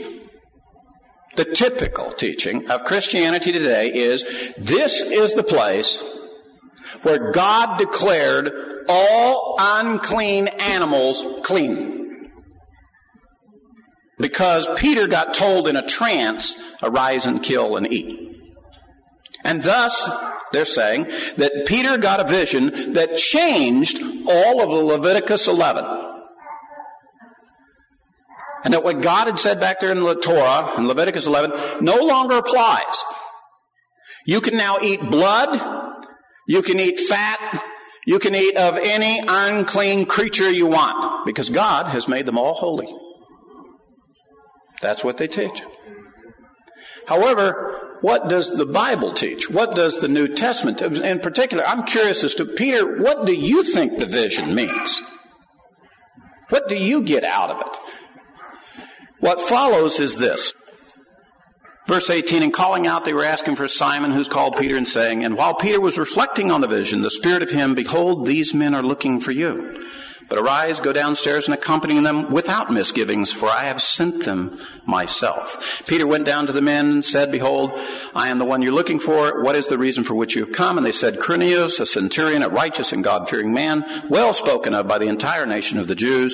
the typical teaching of Christianity today is this is the place where God declared all unclean animals clean. Because Peter got told in a trance, arise and kill and eat. And thus, they're saying that Peter got a vision that changed all of Leviticus 11. And that what God had said back there in the Torah, in Leviticus 11, no longer applies. You can now eat blood, you can eat fat, you can eat of any unclean creature you want, because God has made them all holy. That's what they teach. However, what does the Bible teach? What does the New Testament? In particular, I'm curious as to Peter, what do you think the vision means? What do you get out of it? What follows is this. Verse 18, and calling out, they were asking for Simon, who's called Peter, and saying, And while Peter was reflecting on the vision, the Spirit of him, behold, these men are looking for you. But arise, go downstairs and accompany them without misgivings, for I have sent them myself. Peter went down to the men and said, Behold, I am the one you're looking for. What is the reason for which you have come? And they said, Cornelius, a centurion, a righteous and God-fearing man, well spoken of by the entire nation of the Jews,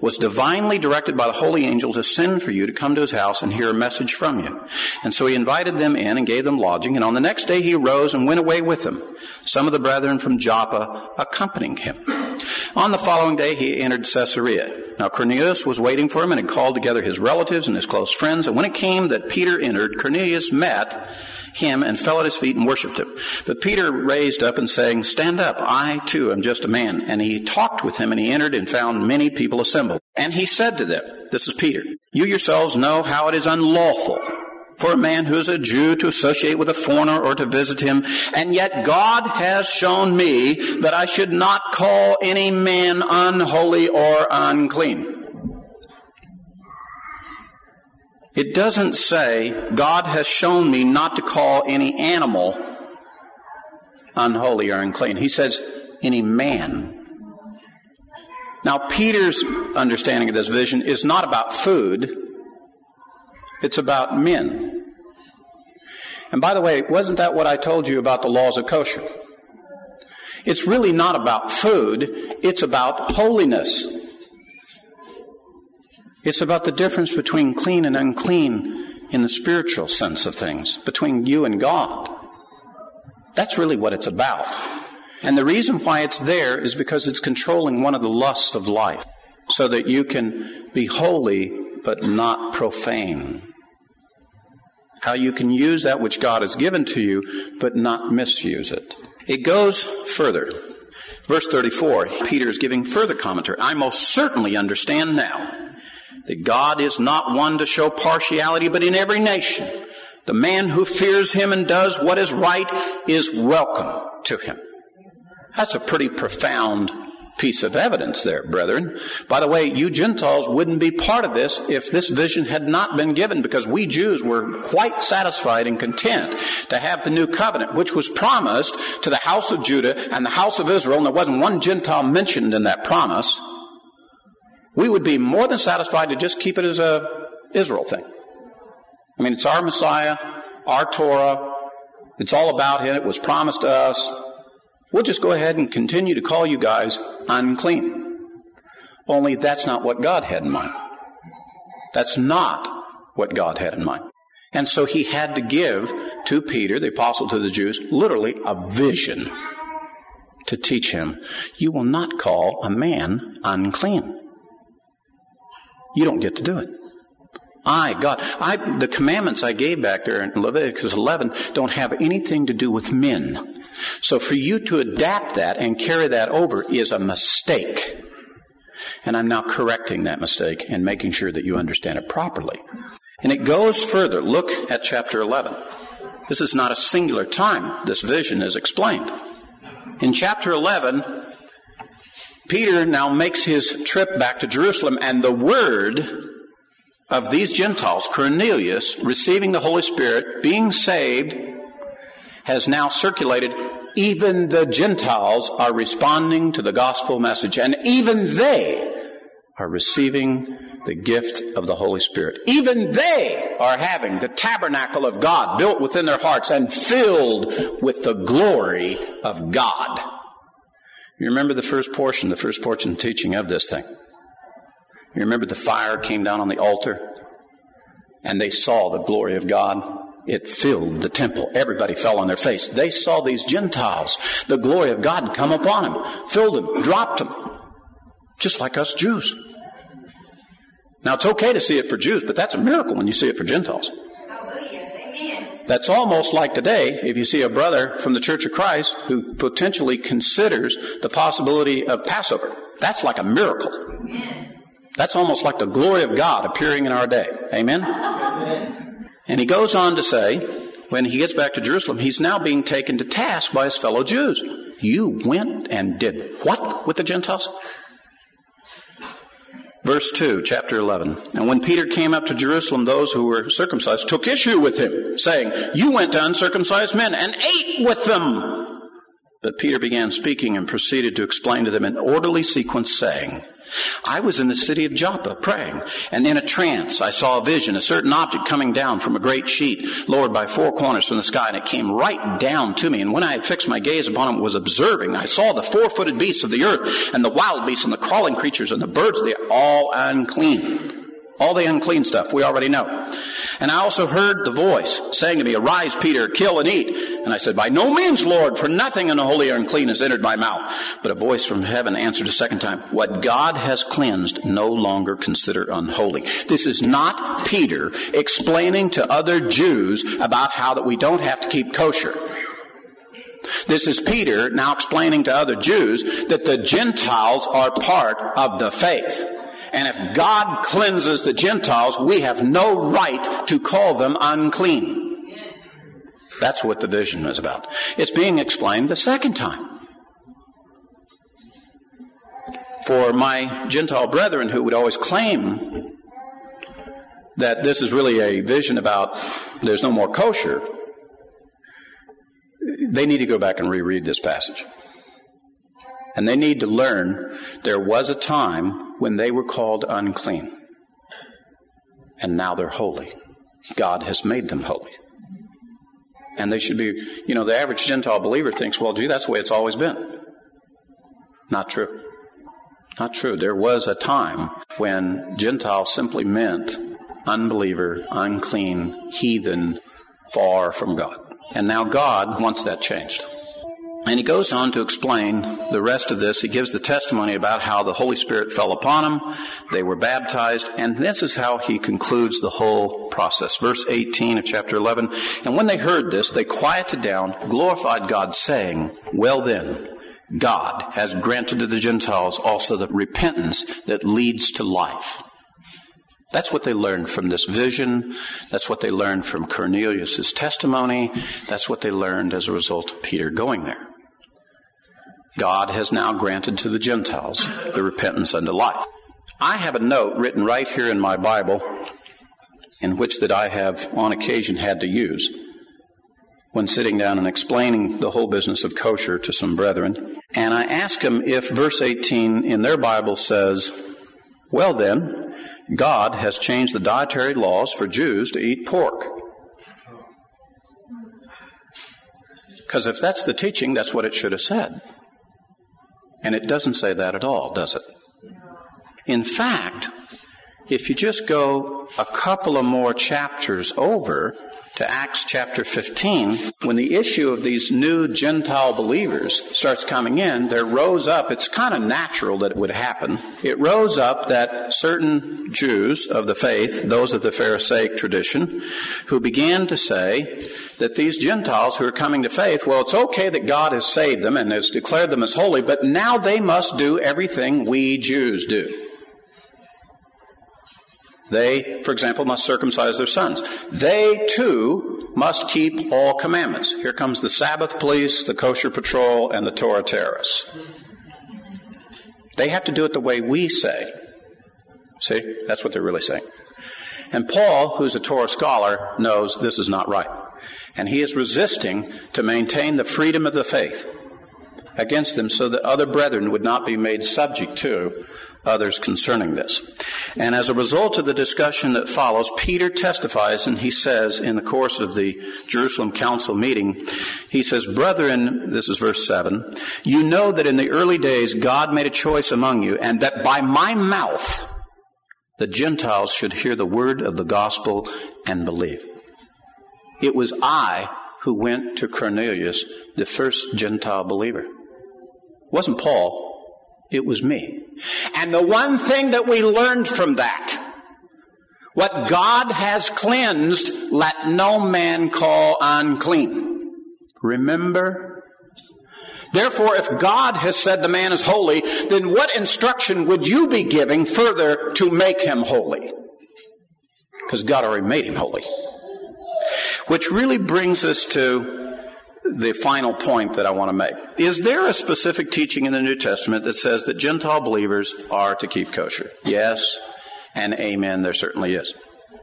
was divinely directed by the holy angel to send for you to come to his house and hear a message from you. And so he invited them in and gave them lodging. And on the next day he arose and went away with them. Some of the brethren from Joppa accompanying him. On the following day, he entered Caesarea. Now Cornelius was waiting for him and had called together his relatives and his close friends. And when it came that Peter entered, Cornelius met him and fell at his feet and worshipped him. But Peter raised up and saying, Stand up, I too am just a man. And he talked with him and he entered and found many people assembled. And he said to them, This is Peter, you yourselves know how it is unlawful for a man who is a Jew to associate with a foreigner or to visit him. And yet God has shown me that I should not call any man unholy or unclean. It doesn't say, God has shown me not to call any animal unholy or unclean. He says, any man. Now, Peter's understanding of this vision is not about food, it's about men. And by the way, wasn't that what I told you about the laws of kosher? It's really not about food, it's about holiness. It's about the difference between clean and unclean in the spiritual sense of things, between you and God. That's really what it's about. And the reason why it's there is because it's controlling one of the lusts of life, so that you can be holy but not profane. How you can use that which God has given to you, but not misuse it. It goes further. Verse 34, Peter is giving further commentary. I most certainly understand now that God is not one to show partiality, but in every nation. The man who fears him and does what is right is welcome to him. That's a pretty profound piece of evidence there, brethren. By the way, you Gentiles wouldn't be part of this if this vision had not been given because we Jews were quite satisfied and content to have the new covenant, which was promised to the house of Judah and the house of Israel, and there wasn't one Gentile mentioned in that promise. We would be more than satisfied to just keep it as a Israel thing. I mean, it's our Messiah, our Torah. It's all about Him. It was promised to us. We'll just go ahead and continue to call you guys unclean. Only that's not what God had in mind. That's not what God had in mind. And so he had to give to Peter, the apostle to the Jews, literally a vision to teach him. You will not call a man unclean. You don't get to do it. I, God, I, the commandments I gave back there in Leviticus 11 don't have anything to do with men. So for you to adapt that and carry that over is a mistake. And I'm now correcting that mistake and making sure that you understand it properly. And it goes further. Look at chapter 11. This is not a singular time this vision is explained. In chapter 11, Peter now makes his trip back to Jerusalem, and the word of these Gentiles, Cornelius, receiving the Holy Spirit, being saved, has now circulated. Even the Gentiles are responding to the gospel message, and even they are receiving the gift of the Holy Spirit. Even they are having the tabernacle of God built within their hearts and filled with the glory of God. You remember the first portion, the first portion teaching of this thing. You remember the fire came down on the altar and they saw the glory of God. It filled the temple. Everybody fell on their face. They saw these Gentiles, the glory of God come upon them, filled them, dropped them, just like us Jews. Now it's okay to see it for Jews, but that's a miracle when you see it for Gentiles. That's almost like today, if you see a brother from the Church of Christ who potentially considers the possibility of Passover. That's like a miracle. Amen. That's almost like the glory of God appearing in our day. Amen? Amen? And he goes on to say, when he gets back to Jerusalem, he's now being taken to task by his fellow Jews. You went and did what with the Gentiles? Verse 2, chapter 11. And when Peter came up to Jerusalem, those who were circumcised took issue with him, saying, You went to uncircumcised men and ate with them. But Peter began speaking and proceeded to explain to them in orderly sequence, saying, I was in the city of Joppa praying, and in a trance I saw a vision, a certain object coming down from a great sheet, lowered by four corners from the sky, and it came right down to me. And when I had fixed my gaze upon it, was observing, I saw the four-footed beasts of the earth, and the wild beasts, and the crawling creatures, and the birds, they are all unclean. All the unclean stuff we already know. And I also heard the voice saying to me, Arise, Peter, kill and eat. And I said, By no means, Lord, for nothing unholy or unclean has entered my mouth. But a voice from heaven answered a second time, What God has cleansed, no longer consider unholy. This is not Peter explaining to other Jews about how that we don't have to keep kosher. This is Peter now explaining to other Jews that the Gentiles are part of the faith. And if God cleanses the Gentiles, we have no right to call them unclean. That's what the vision is about. It's being explained the second time. For my Gentile brethren who would always claim that this is really a vision about there's no more kosher, they need to go back and reread this passage. And they need to learn there was a time when they were called unclean. And now they're holy. God has made them holy. And they should be, you know, the average Gentile believer thinks, well, gee, that's the way it's always been. Not true. Not true. There was a time when Gentile simply meant unbeliever, unclean, heathen, far from God. And now God wants that changed. And he goes on to explain the rest of this. He gives the testimony about how the Holy Spirit fell upon them. They were baptized. And this is how he concludes the whole process. Verse 18 of chapter 11. And when they heard this, they quieted down, glorified God, saying, Well then, God has granted to the Gentiles also the repentance that leads to life. That's what they learned from this vision. That's what they learned from Cornelius' testimony. That's what they learned as a result of Peter going there. God has now granted to the Gentiles the repentance unto life. I have a note written right here in my Bible in which that I have on occasion had to use when sitting down and explaining the whole business of kosher to some brethren. And I ask them if verse 18 in their Bible says, well then, God has changed the dietary laws for Jews to eat pork. Because if that's the teaching, that's what it should have said. And it doesn't say that at all, does it? In fact, if you just go a couple of more chapters over to Acts chapter 15, when the issue of these new Gentile believers starts coming in, there rose up, it's kind of natural that it would happen. It rose up that certain Jews of the faith, those of the Pharisaic tradition, who began to say that these Gentiles who are coming to faith, well, it's okay that God has saved them and has declared them as holy, but now they must do everything we Jews do. They, for example, must circumcise their sons. They too must keep all commandments. Here comes the Sabbath police, the kosher patrol, and the Torah terrorists. They have to do it the way we say. See? That's what they're really saying. And Paul, who's a Torah scholar, knows this is not right. And he is resisting to maintain the freedom of the faith against them so that other brethren would not be made subject to others concerning this. And as a result of the discussion that follows, Peter testifies and he says in the course of the Jerusalem Council meeting, he says, Brethren, this is verse 7, you know that in the early days God made a choice among you and that by my mouth the Gentiles should hear the word of the gospel and believe. It was I who went to Cornelius, the first Gentile believer. It wasn't Paul. It was me. And the one thing that we learned from that, what God has cleansed, let no man call unclean. Remember? Therefore, if God has said the man is holy, then what instruction would you be giving further to make him holy? Because God already made him holy. Which really brings us to the final point that I want to make. Is there a specific teaching in the New Testament that says that Gentile believers are to keep kosher? Yes, and amen, there certainly is.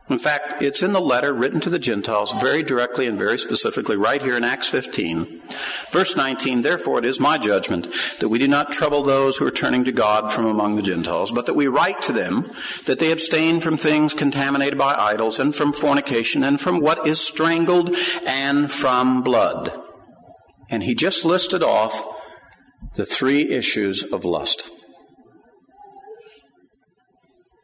In fact, it's in the letter written to the Gentiles very directly and very specifically right here in Acts 15. Verse 19, therefore it is my judgment that we do not trouble those who are turning to God from among the Gentiles, but that we write to them that they abstain from things contaminated by idols and from fornication and from what is strangled and from blood. And he just listed off the three issues of lust.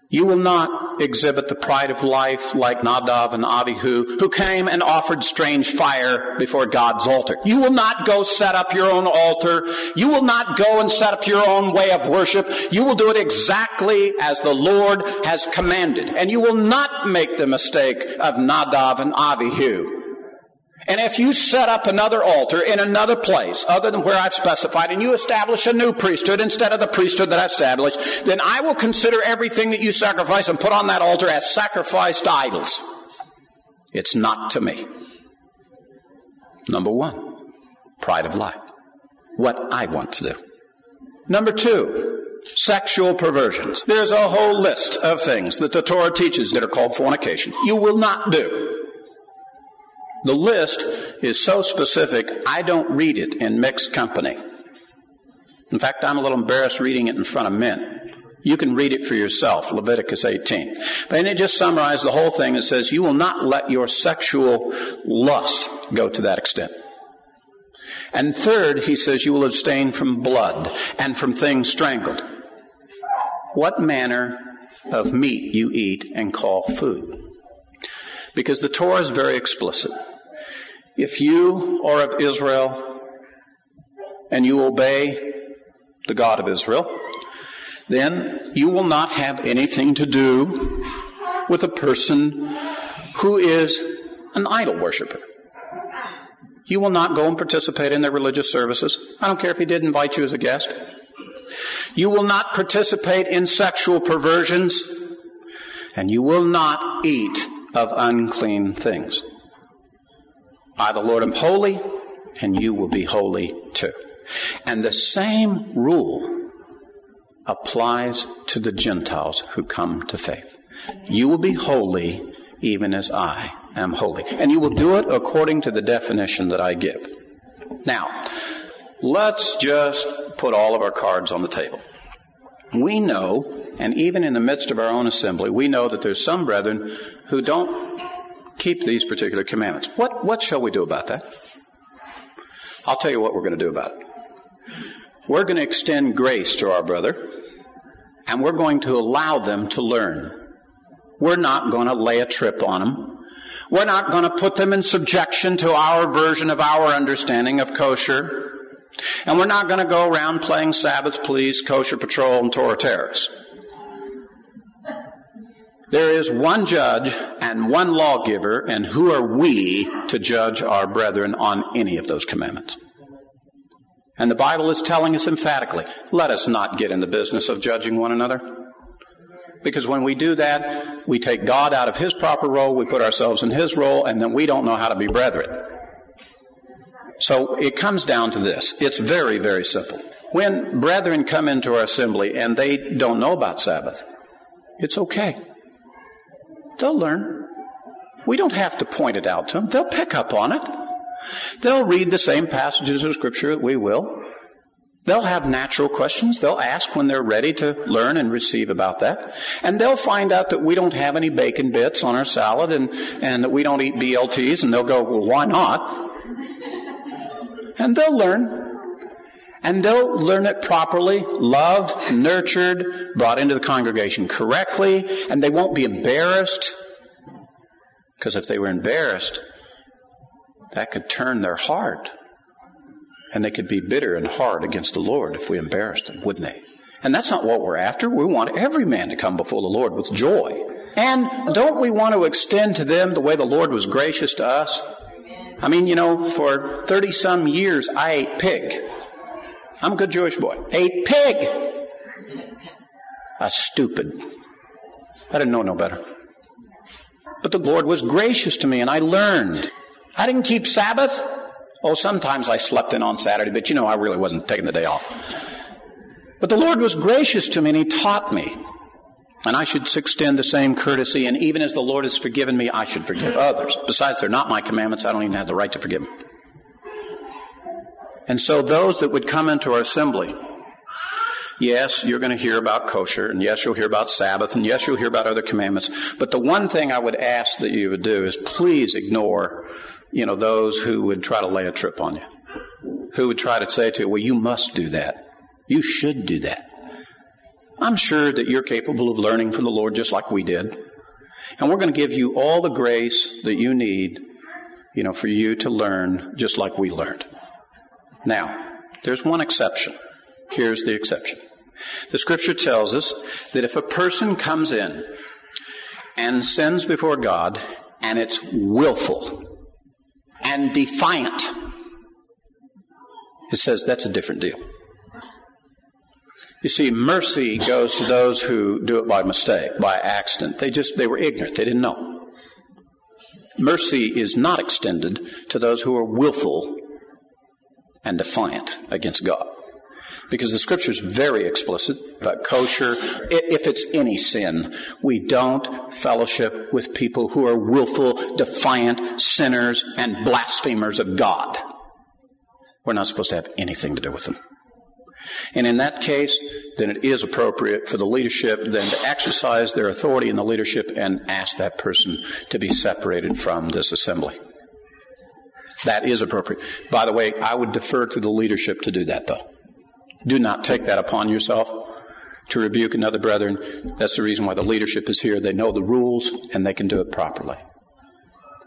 You will not exhibit the pride of life like Nadav and Abihu, who came and offered strange fire before God's altar. You will not go set up your own altar. You will not go and set up your own way of worship. You will do it exactly as the Lord has commanded. And you will not make the mistake of Nadav and Abihu. And if you set up another altar in another place other than where I've specified and you establish a new priesthood instead of the priesthood that I've established, then I will consider everything that you sacrifice and put on that altar as sacrificed idols. It's not to me. Number one, pride of life. What I want to do. Number two, Sexual perversions. There's a whole list of things that the Torah teaches that are called fornication. You will not do. The list is so specific, I don't read it in mixed company. In fact, I'm a little embarrassed reading it in front of men. You can read it for yourself, Leviticus 18. But it just summarizes the whole thing. It says, You will not let your sexual lust go to that extent. And third, he says, You will abstain from blood and from things strangled. What manner of meat you eat and call food? Because the Torah is very explicit. If you are of Israel and you obey the God of Israel, then you will not have anything to do with a person who is an idol worshiper. You will not go and participate in their religious services. I don't care if he did invite you as a guest. You will not participate in sexual perversions, and you will not eat of unclean things. I, the Lord, am holy, and you will be holy too. And the same rule applies to the Gentiles who come to faith. You will be holy even as I am holy. And you will do it according to the definition that I give. Now, let's just put all of our cards on the table. We know, and even in the midst of our own assembly, we know that there's some brethren who don't keep these particular commandments. What, what shall we do about that? I'll tell you what we're going to do about it. We're going to extend grace to our brother, and we're going to allow them to learn. We're not going to lay a trip on them. We're not going to put them in subjection to our version of our understanding of kosher. And we're not going to go around playing Sabbath police, kosher patrol, and Torah terrorists. There is one judge and one lawgiver, and who are we to judge our brethren on any of those commandments? And the Bible is telling us emphatically, let us not get in the business of judging one another. Because when we do that, we take God out of His proper role, we put ourselves in His role, and then we don't know how to be brethren. So it comes down to this. It's very, very simple. When brethren come into our assembly and they don't know about Sabbath, it's okay. They'll learn. We don't have to point it out to them. They'll pick up on it. They'll read the same passages of Scripture that we will. They'll have natural questions. They'll ask when they're ready to learn and receive about that. And they'll find out that we don't have any bacon bits on our salad and, and that we don't eat BLTs. And they'll go, well, why not? And they'll learn. And they'll learn it properly, loved, nurtured, brought into the congregation correctly, and they won't be embarrassed. Because if they were embarrassed, that could turn their heart. And they could be bitter and hard against the Lord if we embarrassed them, wouldn't they? And that's not what we're after. We want every man to come before the Lord with joy. And don't we want to extend to them the way the Lord was gracious to us? I mean, you know, for 30 some years, I ate pig. I'm a good Jewish boy. Ate pig! A stupid. I didn't know no better. But the Lord was gracious to me and I learned. I didn't keep Sabbath. Oh, sometimes I slept in on Saturday, but you know, I really wasn't taking the day off. But the Lord was gracious to me and He taught me. And I should extend the same courtesy, and even as the Lord has forgiven me, I should forgive others. Besides, they're not my commandments, I don't even have the right to forgive them. And so those that would come into our assembly, yes, you're going to hear about kosher, and yes, you'll hear about Sabbath, and yes, you'll hear about other commandments. But the one thing I would ask that you would do is please ignore, you know, those who would try to lay a trip on you. Who would try to say to you, well, you must do that. You should do that. I'm sure that you're capable of learning from the Lord just like we did. And we're going to give you all the grace that you need, you know, for you to learn just like we learned. Now, there's one exception. Here's the exception. The scripture tells us that if a person comes in and sins before God and it's willful and defiant, it says that's a different deal. You see, mercy goes to those who do it by mistake, by accident. They just, they were ignorant. They didn't know. Mercy is not extended to those who are willful and defiant against God. Because the scripture is very explicit about kosher. If it's any sin, we don't fellowship with people who are willful, defiant sinners and blasphemers of God. We're not supposed to have anything to do with them. And in that case, then it is appropriate for the leadership then to exercise their authority in the leadership and ask that person to be separated from this assembly. That is appropriate. By the way, I would defer to the leadership to do that though. Do not take that upon yourself to rebuke another brethren. That's the reason why the leadership is here. They know the rules and they can do it properly.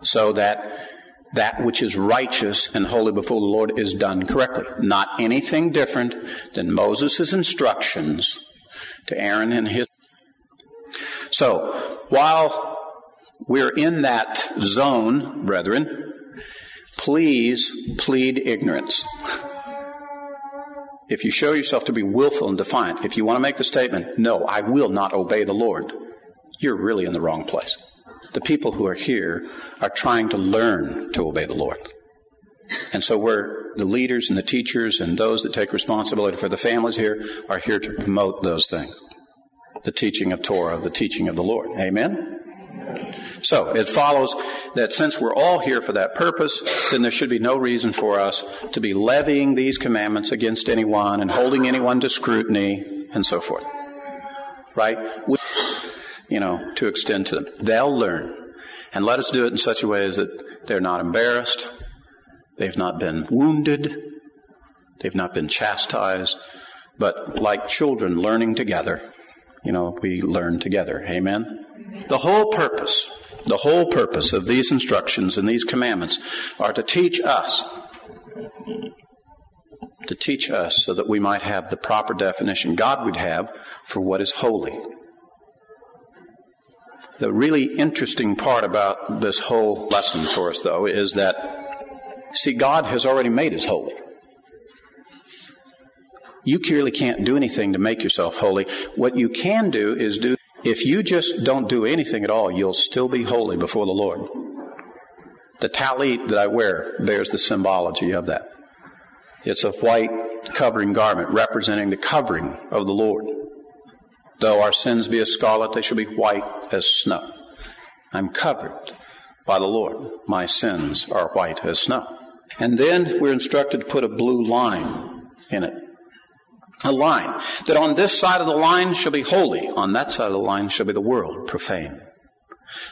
So that that which is righteous and holy before the Lord is done correctly. Not anything different than Moses' instructions to Aaron and his. So, while we're in that zone, brethren, please plead ignorance. If you show yourself to be willful and defiant, if you want to make the statement, no, I will not obey the Lord, you're really in the wrong place. The people who are here are trying to learn to obey the Lord. And so we're the leaders and the teachers and those that take responsibility for the families here are here to promote those things. The teaching of Torah, the teaching of the Lord. Amen? So it follows that since we're all here for that purpose, then there should be no reason for us to be levying these commandments against anyone and holding anyone to scrutiny and so forth. Right? We, you know, to extend to them. They'll learn. And let us do it in such a way as that they're not embarrassed, they've not been wounded, they've not been chastised, but like children learning together, you know, we learn together. Amen? The whole purpose, the whole purpose of these instructions and these commandments are to teach us, to teach us so that we might have the proper definition God would have for what is holy. The really interesting part about this whole lesson for us, though, is that, see, God has already made us holy. You clearly can't do anything to make yourself holy. What you can do is do, if you just don't do anything at all, you'll still be holy before the Lord. The talit that I wear bears the symbology of that. It's a white covering garment representing the covering of the Lord. Though our sins be as scarlet, they shall be white as snow. I'm covered by the Lord. My sins are white as snow. And then we're instructed to put a blue line in it. A line that on this side of the line shall be holy, on that side of the line shall be the world profane.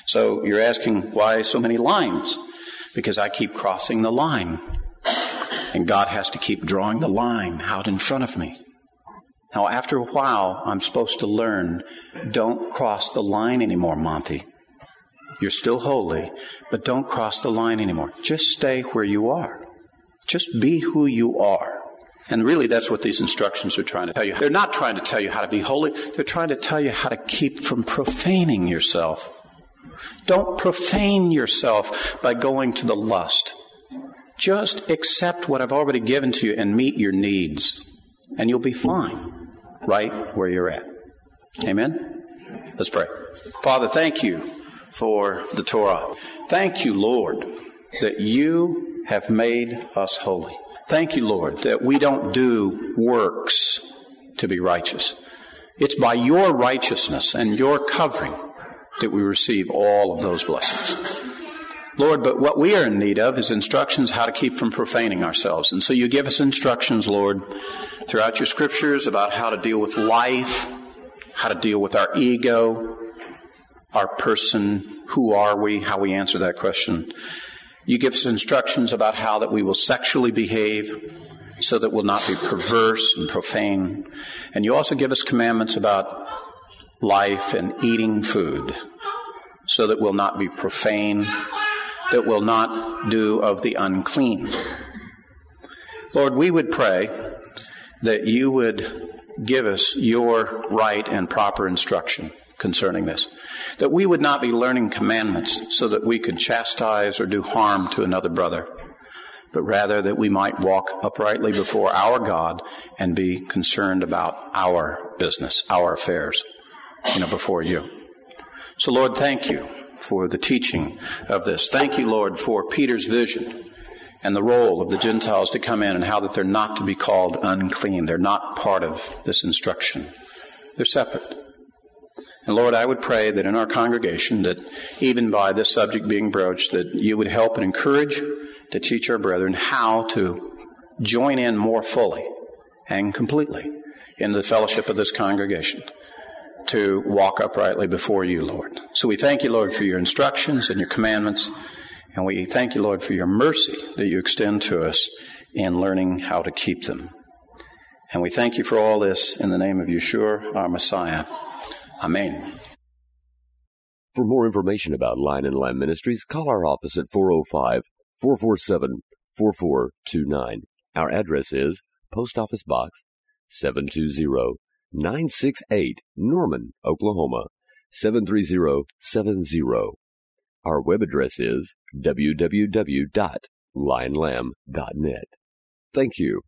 So you're asking why so many lines? Because I keep crossing the line. And God has to keep drawing the line out in front of me. Now, after a while, I'm supposed to learn don't cross the line anymore, Monte. You're still holy, but don't cross the line anymore. Just stay where you are. Just be who you are. And really, that's what these instructions are trying to tell you. They're not trying to tell you how to be holy, they're trying to tell you how to keep from profaning yourself. Don't profane yourself by going to the lust. Just accept what I've already given to you and meet your needs, and you'll be fine right where you're at. Amen? Let's pray. Father, thank you for the Torah. Thank you, Lord, that you have made us holy. Thank you, Lord, that we don't do works to be righteous. It's by your righteousness and your covering that we receive all of those blessings. Lord, but what we are in need of is instructions how to keep from profaning ourselves. And so you give us instructions, Lord, throughout your scriptures about how to deal with life, how to deal with our ego, our person, who are we, how we answer that question. You give us instructions about how that we will sexually behave so that we'll not be perverse and profane. And you also give us commandments about life and eating food so that we'll not be profane that will not do of the unclean. Lord, we would pray that you would give us your right and proper instruction concerning this. That we would not be learning commandments so that we could chastise or do harm to another brother, but rather that we might walk uprightly before our God and be concerned about our business, our affairs, you know, before you. So Lord, thank you for the teaching of this. Thank you, Lord, for Peter's vision and the role of the Gentiles to come in and how that they're not to be called unclean. They're not part of this instruction. They're separate. And Lord, I would pray that in our congregation, that even by this subject being broached, that you would help and encourage to teach our brethren how to join in more fully and completely in the fellowship of this congregation to walk uprightly before you, Lord. So we thank you, Lord, for your instructions and your commandments. And we thank you, Lord, for your mercy that you extend to us in learning how to keep them. And we thank you for all this in the name of Yeshua, our Messiah. Amen. For more information about Lion and Lamb Ministries, call our office at 405 447 4429. Our address is Post Office Box 720 968, Norman, Oklahoma 73070. Our web address is www.lionlamb.net. Thank you.